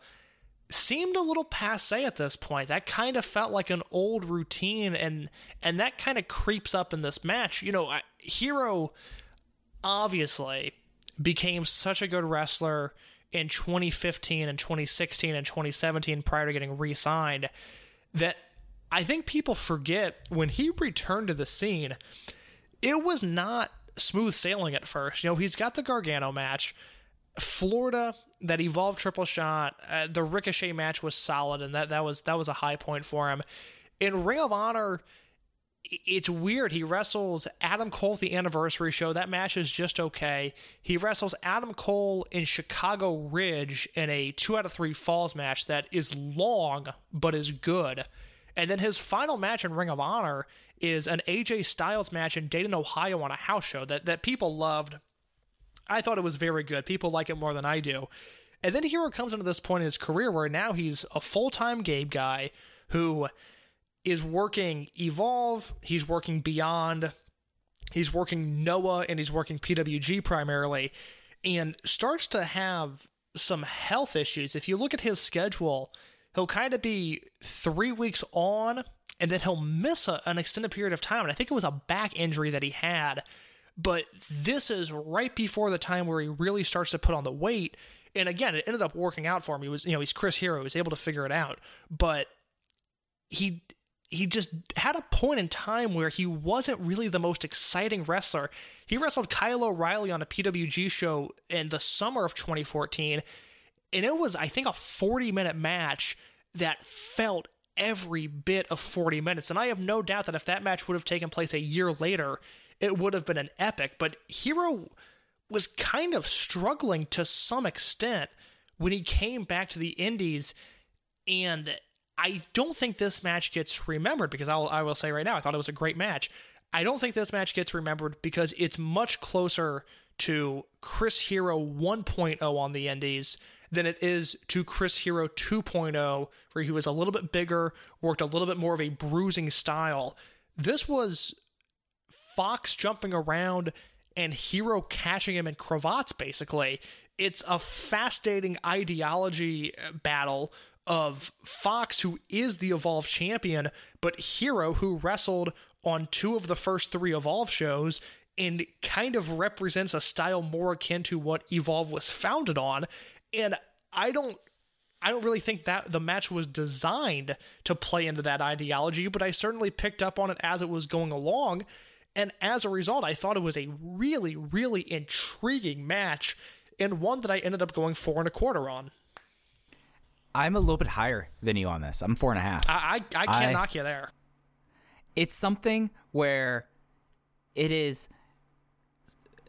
seemed a little passe at this point. That kind of felt like an old routine, and and that kind of creeps up in this match. You know, I- Hero obviously became such a good wrestler in 2015 and 2016 and 2017 prior to getting re-signed that I think people forget when he returned to the scene. It was not smooth sailing at first. You know, he's got the Gargano match. Florida, that evolved triple shot, uh, the Ricochet match was solid, and that that was that was a high point for him. In Ring of Honor, it's weird. He wrestles Adam Cole at the anniversary show. That match is just okay. He wrestles Adam Cole in Chicago Ridge in a two out of three falls match that is long but is good. And then his final match in Ring of Honor is an AJ Styles match in Dayton, Ohio on a house show that, that people loved. I thought it was very good. People like it more than I do. And then Hero comes into this point in his career where now he's a full time Gabe guy who is working Evolve, he's working Beyond, he's working Noah, and he's working PWG primarily, and starts to have some health issues. If you look at his schedule, he'll kind of be three weeks on, and then he'll miss a, an extended period of time. And I think it was a back injury that he had. But this is right before the time where he really starts to put on the weight. And again, it ended up working out for him. He was, you know, he's Chris Hero. He was able to figure it out. But he he just had a point in time where he wasn't really the most exciting wrestler. He wrestled Kyle O'Reilly on a PWG show in the summer of 2014, and it was I think a 40 minute match that felt every bit of 40 minutes. And I have no doubt that if that match would have taken place a year later, it would have been an epic. But Hero was kind of struggling to some extent when he came back to the Indies, and I don't think this match gets remembered because I'll, I will say right now, I thought it was a great match. I don't think this match gets remembered because it's much closer to Chris Hero 1.0 on the Indies than it is to Chris Hero 2.0, where he was a little bit bigger, worked a little bit more of a bruising style. This was Fox jumping around and Hero catching him in cravats, basically. It's a fascinating ideology uh, battle of Fox, who is the Evolve champion, but Hero, who wrestled on two of the first three Evolve shows and kind of represents a style more akin to what Evolve was founded on. And I don't I don't really think that the match was designed to play into that ideology, but I certainly picked up on it as it was going along. And as a result, I thought it was a really, really intriguing match and one that I ended up going four and a quarter on. I'm a little bit higher than you on this. I'm four and a half. I I, I can't I- knock you there. it's something where it is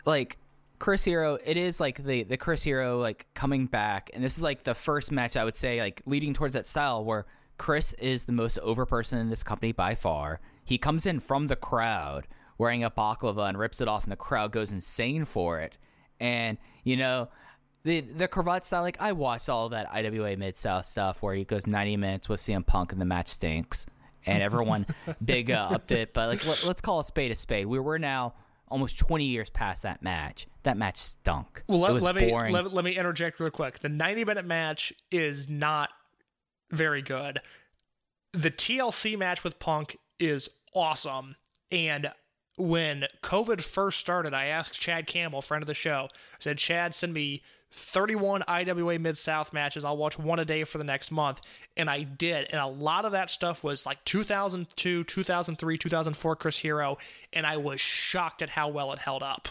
like Chris Hero. It is like the the Chris Hero like coming back, and this is like the first match I would say like leading towards that style where Chris is the most over person in this company by far. He comes in from the crowd wearing a baklava and rips it off, and the crowd goes insane for it. And you know. The, the cravat style, like I watched all that IWA Mid South stuff where he goes 90 minutes with CM Punk and the match stinks and everyone [LAUGHS] big uh, upped it. But like, let, us call a spade a spade. We were now almost 20 years past that match. That match stunk. Well, let, was let me let, let me interject real quick. The 90 minute match is not very good. The TLC match with Punk is awesome. And when COVID first started, I asked Chad Campbell, friend of the show, I said, Chad, send me 31 IWA Mid South matches. I'll watch one a day for the next month. And I did. And a lot of that stuff was like 2002, 2003, 2004 Chris Hero. And I was shocked at how well it held up.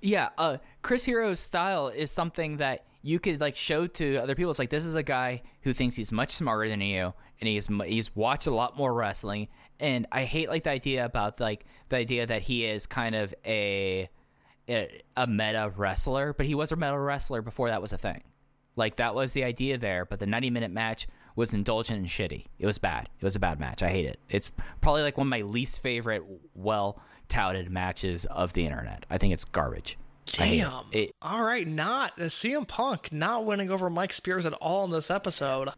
yeah, uh, Chris Hero's style is something that you could like show to other people. It's like this is a guy who thinks he's much smarter than you, and he's he's watched a lot more wrestling. And I hate like the idea about like the idea that he is kind of a a, a meta wrestler, but he was a meta wrestler before that was a thing. Like that was the idea there, but the 90 minute match was indulgent and shitty. It was bad. It was a bad match. I hate it. It's probably like one of my least favorite well touted matches of the internet. I think it's garbage. It. Damn. It- all right, not uh, CM Punk not winning over Mike Spears at all in this episode.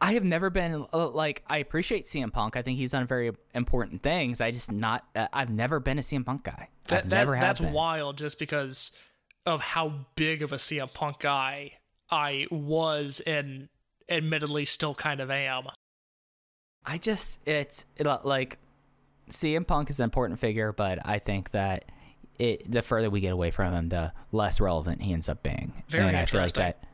I have never been uh, like I appreciate CM Punk. I think he's done very important things. I just not. Uh, I've never been a CM Punk guy. That, that- that's been. wild just because of how big of a CM Punk guy I was and admittedly still kind of am. I just it's it, uh, like CM Punk is an important figure, but I think that it the further we get away from him, the less relevant he ends up being. Very and I feel like interesting. that.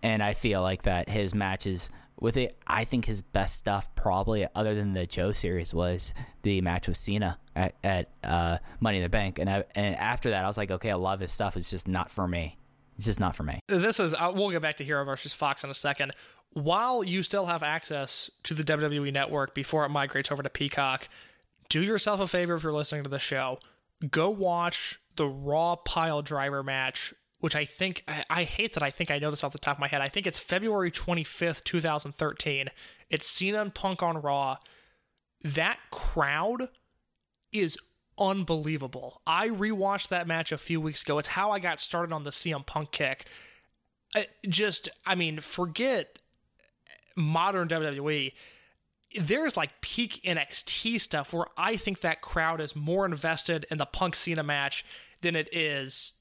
And I feel like that his matches with it, I think his best stuff probably other than the Joe series was the match with Cena at, at uh, Money in the Bank, and I, and after that I was like, okay, a lot of his stuff is just not for me. It's just not for me. This is uh, we'll get back to Hero versus Fox in a second. While you still have access to the WWE network before it migrates over to Peacock, do yourself a favor if you're listening to the show. Go watch the Raw Pile Driver match, which I think I, I hate that I think I know this off the top of my head. I think it's February 25th, 2013. It's Cena and Punk on Raw. That crowd is unbelievable. I rewatched that match a few weeks ago. It's how I got started on the CM Punk kick. I- just, I mean, forget modern WWE. There's like peak NXT stuff where I think that crowd is more invested in the Punk Cena match than it is,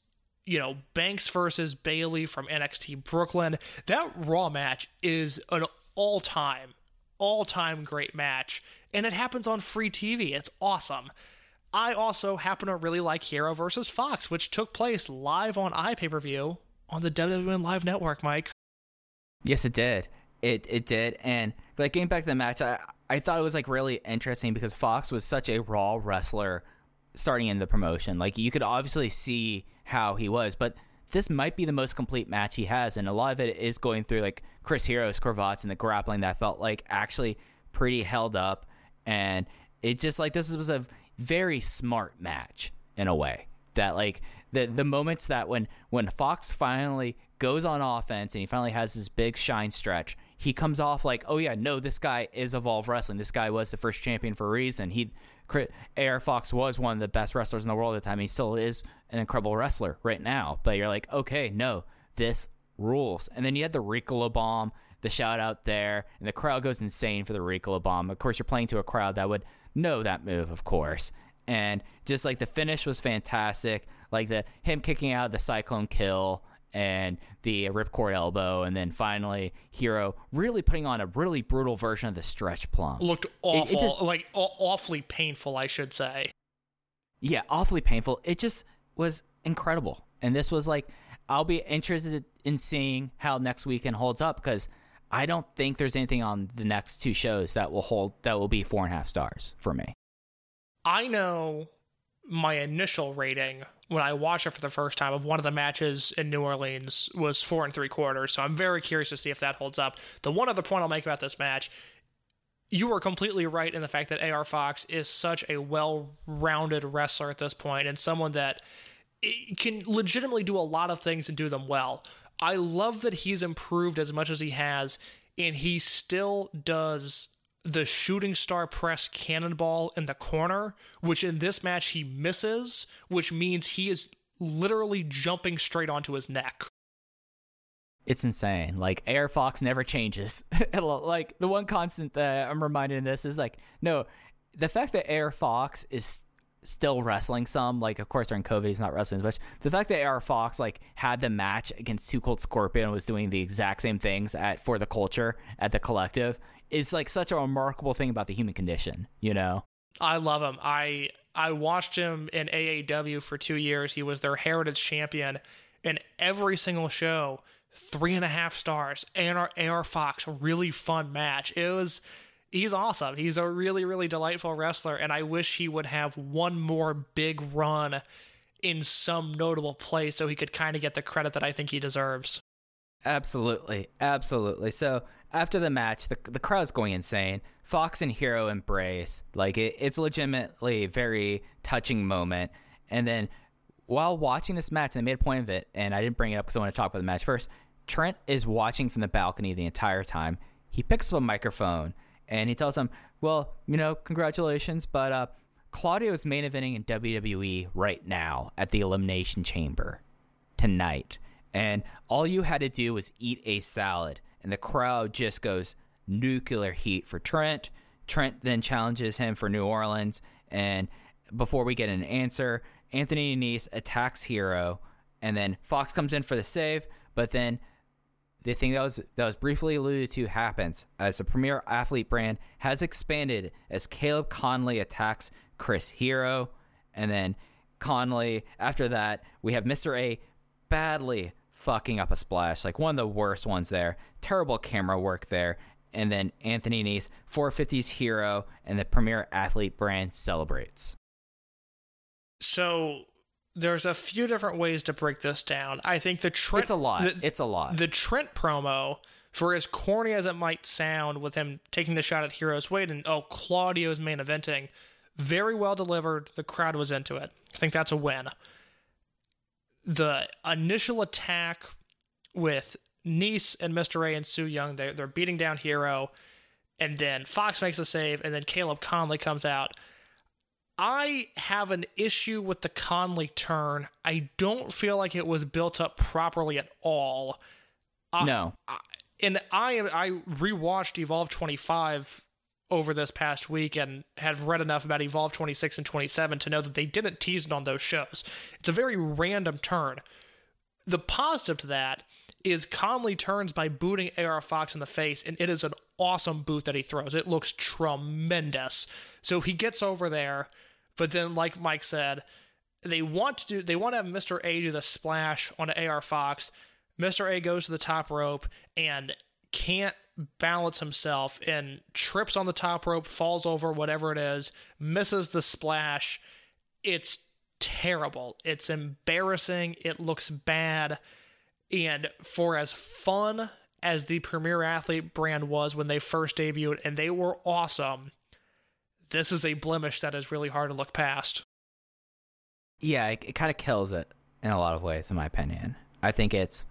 you know, Banks versus Bailey from NXT Brooklyn. That Raw match is an all time, all time great match, and it happens on free TV. It's awesome. I also happen to really like Hero versus Fox, which took place live on iPay per view on the WWN Live Network, Mike. Yes, it did. It it did, and like getting back to the match, I I thought it was like really interesting because Fox was such a raw wrestler starting in the promotion. Like you could obviously see how he was, but this might be the most complete match he has, and a lot of it is going through like Chris Hero's cravats and the grappling that felt like actually pretty held up, and it just like this was a very smart match in a way that like the the moments that when when Fox finally goes on offense and he finally has this big shine stretch, he comes off like, oh yeah, no, this guy is Evolve Wrestling. This guy was the first champion for a reason. He AR Fox was one of the best wrestlers in the world at the time. He still is an incredible wrestler right now. But you're like, okay, no, this rules. And then you had the Ricola bomb, the shout out there, and the crowd goes insane for the Ricola bomb. Of course, you're playing to a crowd that would know that move, of course. And just like the finish was fantastic, like the him kicking out the Cyclone Kill and the ripcord elbow, and then finally Hero really putting on a really brutal version of the stretch plum. Looked It- awful, it just- like aw- awfully painful, I should say. yeah, awfully painful. It just was incredible. And this was like, I'll be interested in seeing how next weekend holds up because I don't think there's anything on the next two shows that will hold that will be four and a half stars for me. I know my initial rating when I watched it for the first time of one of the matches in New Orleans was four and three quarters. So I'm very curious to see if that holds up. The one other point I'll make about this match you were completely right in the fact that AR Fox is such a well-rounded wrestler at this point and someone that can legitimately do a lot of things and do them well. I love that he's improved as much as he has and he still does the shooting star press cannonball in the corner, which in this match he misses, which means he is literally jumping straight onto his neck. It's insane. Like AR Fox never changes. [LAUGHS] like the one constant that I'm reminded in this is like, no, the fact that AR Fox is still wrestling some, like of course during COVID he's not wrestling as much. The fact that AR Fox like had the match against Two Cold Scorpio and was doing the exact same things at for the culture at the collective is like such a remarkable thing about the human condition, you know? I love him. I I watched him in AAW for two years. He was their heritage champion, in every single show, three and a half stars. AR, AR Fox, really fun match. It was. He's awesome. He's a really really delightful wrestler, and I wish he would have one more big run in some notable place so he could kind of get the credit that I think he deserves. Absolutely, absolutely. So after the match, the the crowd's going insane. Fox and Hero embrace, like it, it's legitimately a very touching moment. And then while watching this match, and I made a point of it, and I didn't bring it up because I want to talk about the match first. Trent is watching from the balcony the entire time. He picks up a microphone and he tells him, "Well, you know, congratulations, but uh, Claudio's main eventing in WWE right now at the Elimination Chamber tonight. And all you had to do was eat a salad. And the crowd just goes nuclear heat for Trent. Trent then challenges him for New Orleans. And before we get an answer, Anthony Nese attacks Hero. And then Fox comes in for the save. But then the thing that was that was briefly alluded to happens as the premier athlete brand has expanded as Caleb Conley attacks Chris Hero, and then Conley. After that, we have Mr. A badly fucking up a splash, like one of the worst ones there. Terrible camera work there. And then Anthony Nese, 450's hero, and the premier athlete brand celebrates. So there's a few different ways to break this down. I think the Trent It's a lot. the- it's a lot. the Trent promo, for as corny as it might sound, with him taking the shot at Hero's Weight and oh Claudio's main eventing, very well delivered. The crowd was into it. I think that's a win. The initial attack with Nice and Mr. A and Sue Yung, they're, they're beating down Hero, and then Fox makes a save, and then Caleb Conley comes out. I have an issue with the Conley turn. I don't feel like it was built up properly at all. no. And I I rewatched Evolve 25 over this past week and have read enough about Evolve 26 and 27 to know that they didn't tease it on those shows. It's a very random turn. The positive to that is Conley turns by booting AR Fox in the face, and it is an awesome boot that he throws. It looks tremendous. So he gets over there, but then, like Mike said, they want to do they want to have Mr. A do the splash on AR Fox. Mr. A goes to the top rope and can't balance himself and trips on the top rope, falls over, whatever it is, misses the splash. It's terrible. It's embarrassing. It looks bad. And for as fun as the Premier Athlete brand was when they first debuted, and they were awesome, this is a blemish that is really hard to look past. yeah, it, it kind of kills it in a lot of ways, in my opinion. I think it's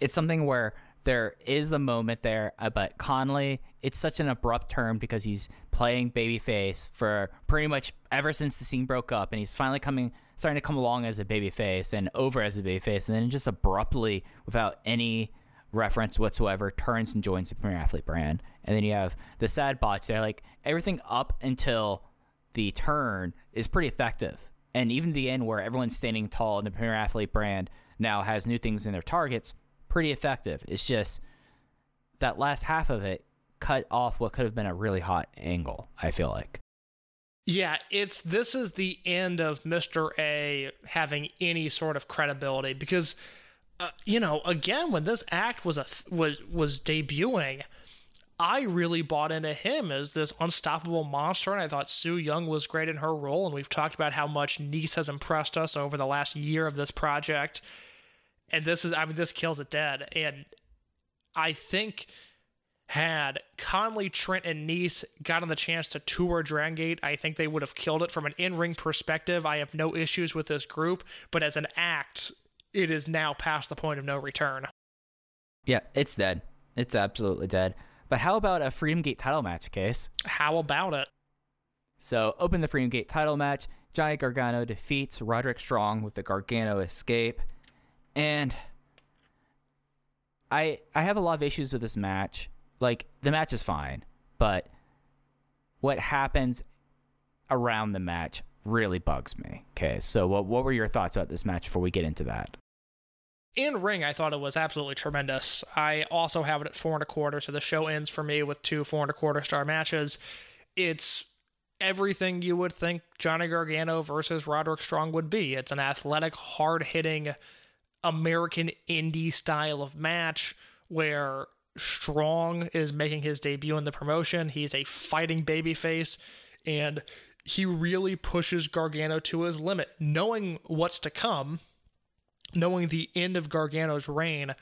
it's something where there is the moment there, uh, but Conley, it's such an abrupt turn because he's playing babyface for pretty much ever since the scene broke up, and he's finally coming, starting to come along as a babyface and over as a babyface, and then just abruptly, without any reference whatsoever, turns and joins the Premier Athlete brand, and then you have the sad botch there, like everything up until the turn is pretty effective. And even the end where everyone's standing tall and the Premier Athlete brand now has new things in their targets, pretty effective. It's just that last half of it cut off what could have been a really hot angle, I feel like. Yeah, it's this is the end of Mr. A having any sort of credibility because uh, you know, again when this act was a th- was was debuting, I really bought into him as this unstoppable monster, and I thought Sue Yung was great in her role. And we've talked about how much Nice has impressed us over the last year of this project. And this is, I mean, this kills it dead. And I think had Conley, Trent, and Nice gotten the chance to tour Dragon Gate, I think they would have killed it from an in ring perspective. I have no issues with this group, but as an act, it is now past the point of no return. Yeah, it's dead. It's absolutely dead. But how about a Freedom Gate title match case? How about it? So, open the Freedom Gate title match. Johnny Gargano defeats Roderick Strong with the Gargano escape. And I I have a lot of issues with this match. Like the match is fine, but what happens around the match really bugs me. Okay, so what what were your thoughts about this match before we get into that? in ring, I thought it was absolutely tremendous. I also have it at four and a quarter, so the show ends for me with two four and a quarter star matches. It's everything you would think Johnny Gargano versus Roderick Strong would be. It's an athletic, hard hitting, American indie style of match where Strong is making his debut in the promotion. He's a fighting babyface, and he really pushes Gargano to his limit, knowing what's to come knowing the end of Gargano's reign,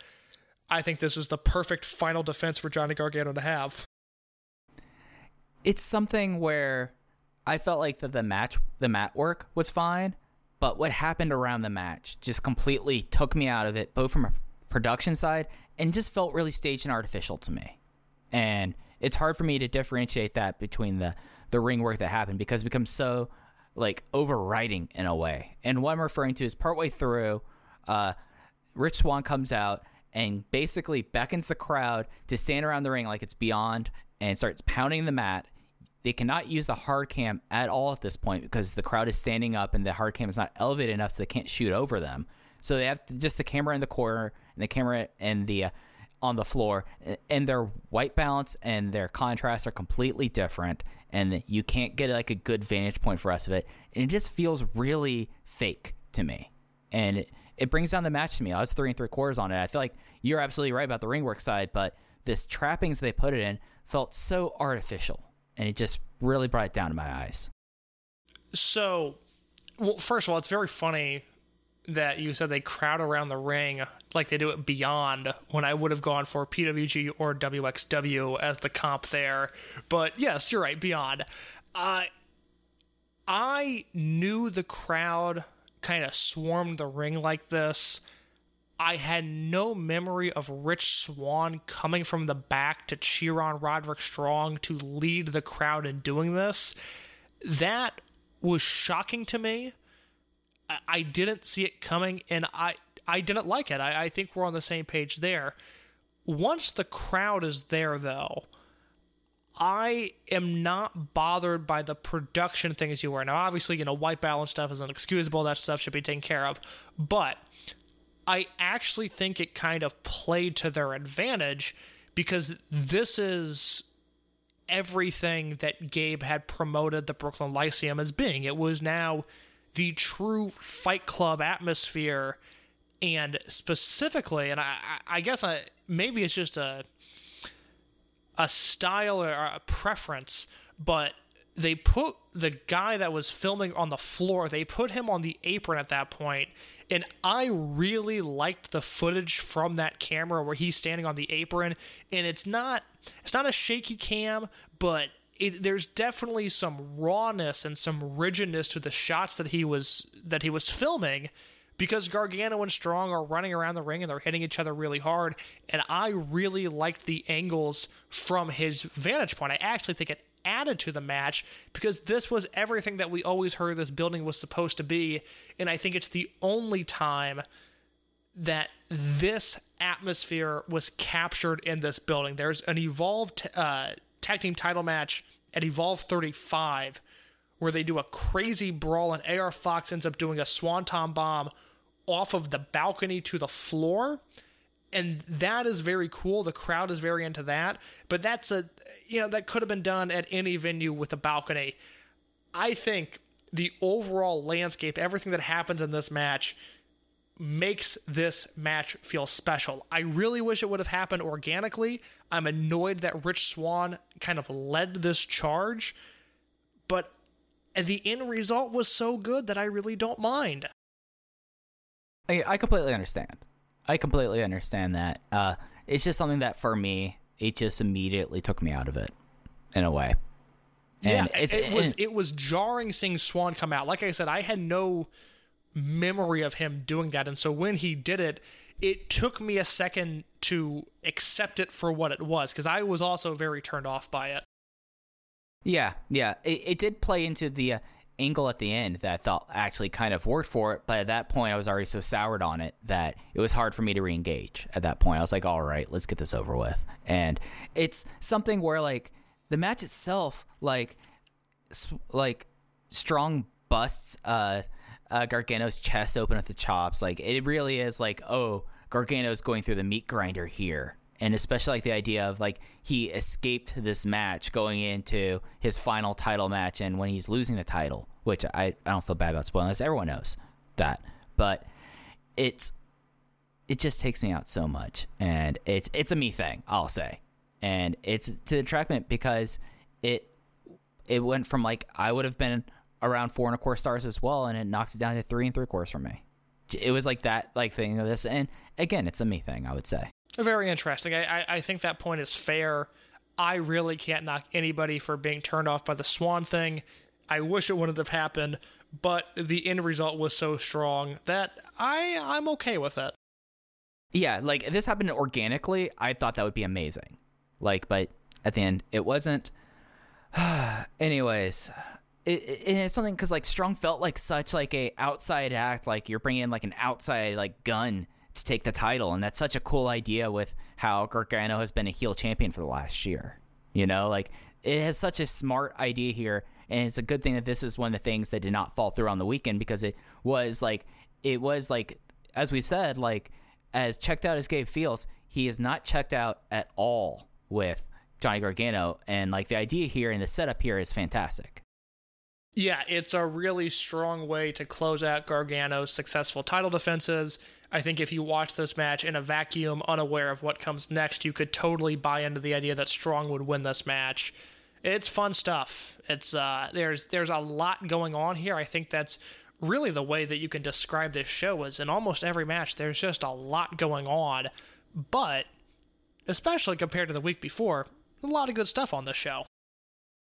I think this is the perfect final defense for Johnny Gargano to have. It's something where I felt like that the match the mat work was fine, but what happened around the match just completely took me out of it, both from a production side and just felt really staged and artificial to me. And it's hard for me to differentiate that between the the ring work that happened because it becomes so like overriding in a way. And what I'm referring to is partway through uh, Rich Swann comes out and basically beckons the crowd to stand around the ring like it's beyond and starts pounding the mat. They cannot use the hard cam at all at this point because the crowd is standing up and the hard cam is not elevated enough so they can't shoot over them. So they have just the camera in the corner and the camera and the uh, on the floor and their white balance and their contrast are completely different and you can't get like a good vantage point for us of it and it just feels really fake to me and it, it brings down the match to me. I was three and three quarters on it. I feel like you're absolutely right about the ring work side, but this trappings they put it in felt so artificial, and it just really brought it down to my eyes. So, well, first of all, it's very funny that you said they crowd around the ring like they do it beyond when I would have gone for PWG or WXW as the comp there. But yes, you're right, beyond. Uh, I knew the crowd kind of swarmed the ring like this. I had no memory of Rich Swann coming from the back to cheer on Roderick Strong to lead the crowd in doing this. That was shocking to me. I, didn't see it coming, and I I didn't like it. I, I think we're on the same page there. Once the crowd is there, though, I am not bothered by the production things you were. Now, obviously, you know, white balance stuff is inexcusable. That stuff should be taken care of. But I actually think it kind of played to their advantage because this is everything that Gabe had promoted the Brooklyn Lyceum as being. It was now the true Fight Club atmosphere. And specifically, and I, I guess I, maybe it's just a a style or a preference, but they put the guy that was filming on the floor, they put him on the apron at that point, and I really liked the footage from that camera where he's standing on the apron, and it's not it's not a shaky cam, but it, there's definitely some rawness and some rigidness to the shots that he was that he was filming because Gargano and Strong are running around the ring and they're hitting each other really hard. And I really liked the angles from his vantage point. I actually think it added to the match because this was everything that we always heard this building was supposed to be. And I think it's the only time that this atmosphere was captured in this building. There's an evolved uh, tag team title match at Evolve 35 where they do a crazy brawl and AR Fox ends up doing a swanton bomb off of the balcony to the floor. And that is very cool. The crowd is very into that. But that's a, you know, that could have been done at any venue with a balcony. I think the overall landscape, everything that happens in this match, makes this match feel special. I really wish it would have happened organically. I'm annoyed that Rich Swann kind of led this charge, but the end result was so good that I really don't mind. I, I completely understand. I completely understand that. Uh, it's just something that for me, it just immediately took me out of it, in a way. And yeah, it's, it, was it was jarring seeing Swann come out. Like I said, I had no memory of him doing that, and so when he did it, it took me a second to accept it for what it was because I was also very turned off by it. Yeah, yeah. It, it did play into the uh, angle at the end that I thought actually kind of worked for it, but at that point I was already so soured on it that it was hard for me to re-engage. At that point, I was like, "All right, let's get this over with." And it's something where like the match itself, like, like strong busts uh, uh Gargano's chest open with the chops. Like it really is like, oh, Gargano's going through the meat grinder here. And especially like the idea of like he escaped this match going into his final title match and when he's losing the title, which I, I don't feel bad about spoiling this, everyone knows that. But it's it just takes me out so much. And it's it's a me thing, I'll say. And it's to the detractment because it it went from like I would have been around four and a quarter stars as well, and it knocked it down to three and three quarters for me. It was like that like thing of this, and again, it's a me thing. I would say. Very interesting. I, I, I think that point is fair. I really can't knock anybody for being turned off by the Swann thing. I wish it wouldn't have happened, but the end result was so strong that I I'm okay with it. Yeah, like if this happened organically, I thought that would be amazing. Like, but at the end, it wasn't. [SIGHS] Anyways, it, it, it's something because like Strong felt like such like a outside act, like you're bringing in like an outside like gun to take the title, and that's such a cool idea with how Gargano has been a heel champion for the last year. You know, like it has such a smart idea here, and it's a good thing that this is one of the things that did not fall through on the weekend because it was like it was like as we said, like as checked out as Gabe feels, he is not checked out at all with Johnny Gargano, and like the idea here and the setup here is fantastic. Yeah, it's a really strong way to close out Gargano's successful title defenses. I think if you watch this match in a vacuum, unaware of what comes next, you could totally buy into the idea that Strong would win this match. It's fun stuff. It's uh, there's there's a lot going on here. I think that's really the way that you can describe this show is in almost every match there's just a lot going on, but especially compared to the week before, a lot of good stuff on this show.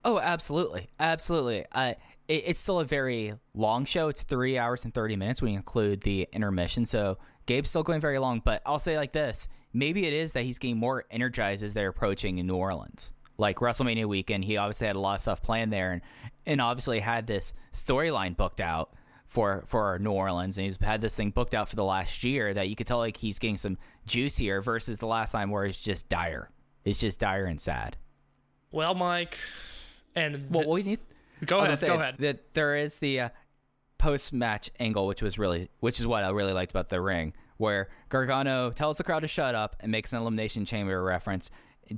Oh, absolutely, absolutely. Uh, it, it's still a very long show. It's three hours and thirty minutes when you include the intermission. So Gabe's still going very long. But I'll say like this: maybe it is that he's getting more energized as they're approaching in New Orleans. Like WrestleMania weekend, he obviously had a lot of stuff planned there, and and obviously had this storyline booked out for for New Orleans, and he's had this thing booked out for the last year that you could tell like he's getting some juicier versus the last time where it's just dire. It's just dire and sad. Well, Mike, and Well, we need. Go ahead, go ahead. That there is the uh, post-match angle, which was really, which is what I really liked about the ring, where Gargano tells the crowd to shut up and makes an elimination chamber reference.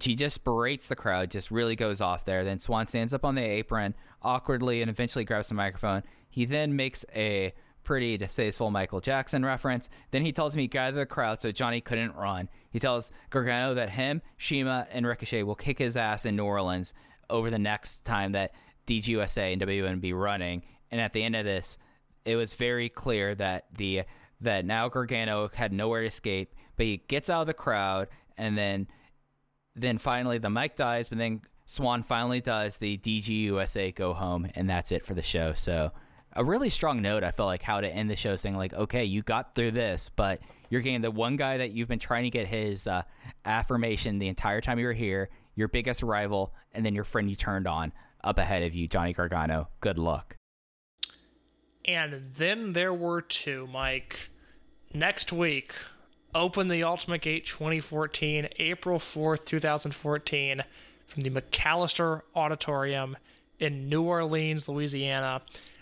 He just berates the crowd, just really goes off there. Then Swann stands up on the apron awkwardly and eventually grabs the microphone. He then makes a pretty distasteful Michael Jackson reference. Then he tells him he gathered the crowd so Johnny couldn't run. He tells Gargano that him, CIMA, and Ricochet will kick his ass in New Orleans over the next time that DGUSA and WWN be running. And at the end of this, it was very clear that the that now Gargano had nowhere to escape, but he gets out of the crowd and then then finally the mic dies, but then Swann finally does the DGUSA go home, and that's it for the show. So a really strong note, I felt like how to end the show, saying like, okay, you got through this, but you're getting the one guy that you've been trying to get his uh, affirmation the entire time you were here, your biggest rival, and then your friend you turned on up ahead of you, Johnny Gargano. Good luck. And then there were two, Mike. Next week, Open the Ultimate Gate 2014, April 4th, 2014, from the McAlister Auditorium in New Orleans, Louisiana.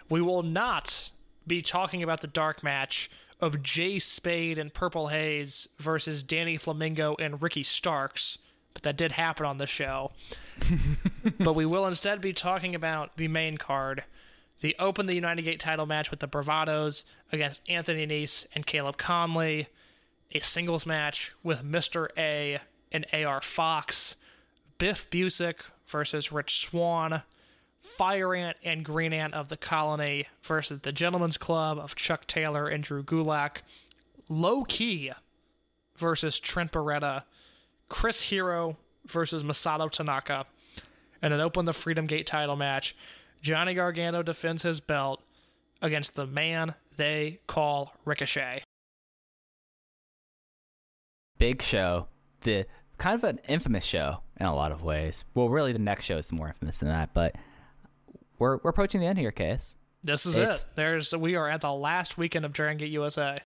We will not be talking about the dark match of Jay Spade and Purple Haze versus Danny Flamingo and Ricky Starks, but that did happen on the show. [LAUGHS] but we will instead be talking about the main card the open the United Gate title match with the Bravados against Anthony Nese and Caleb Conley. A singles match with Mr. A and AR Fox. Biff Busick versus Rich Swann. Fire Ant and Green Ant of the Colony versus the Gentleman's Club of Chuck Taylor and Drew Gulak. Low Key versus Trent Beretta. Chris Hero versus Masato Tanaka. And then open the Freedom Gate title match. Johnny Gargano defends his belt against the man they call Ricochet. Big show. The kind of an infamous show in a lot of ways. Well, really, the next show is more infamous than that, but we're we're approaching the end here, Case. This is It's- it. There's we are at the last weekend of Dragon Gate USA.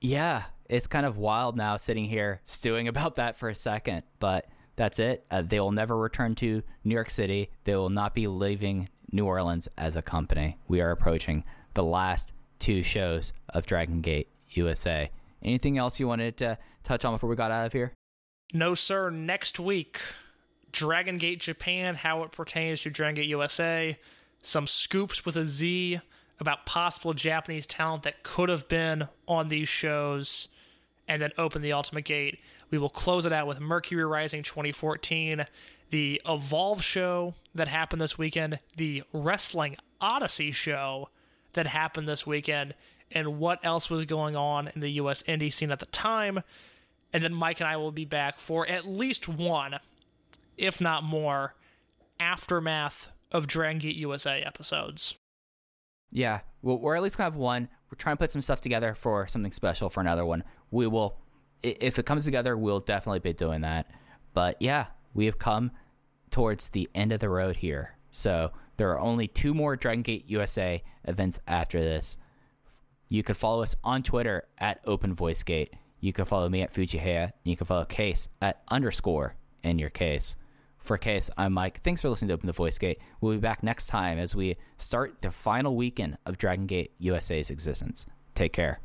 Yeah, it's kind of wild now sitting here stewing [LAUGHS] about that for a second, but that's it. Uh, they will never return to New York City. They will not be leaving New Orleans as a company. We are approaching the last two shows of Dragon Gate USA. Anything else you wanted to touch on before we got out of here? No, sir. Next week, Dragon Gate Japan, how it pertains to Dragon Gate USA. Some scoops with a Z about possible Japanese talent that could have been on these shows, and then open the Ultimate Gate. We will close it out with Mercury Rising 2014, the Evolve show that happened this weekend, the Wrestling Odyssey show that happened this weekend, and what else was going on in the US indie scene at the time. And then Mike and I will be back for at least one, if not more, aftermath of Dragon Gate USA episodes. Yeah, we're at least gonna have one. We're trying to put some stuff together for something special for another one. We will, if it comes together, we'll definitely be doing that. But yeah, we have come towards the end of the road here. So there are only two more Dragon Gate USA events after this. You can follow us on Twitter at Open Voice Gate. You can follow me at Fujihaya. You can follow Case at underscore in your case. For Case, I'm Mike. Thanks for listening to Open the Voice Gate. We'll be back next time as we start the final weekend of Dragon Gate USA's existence. Take care.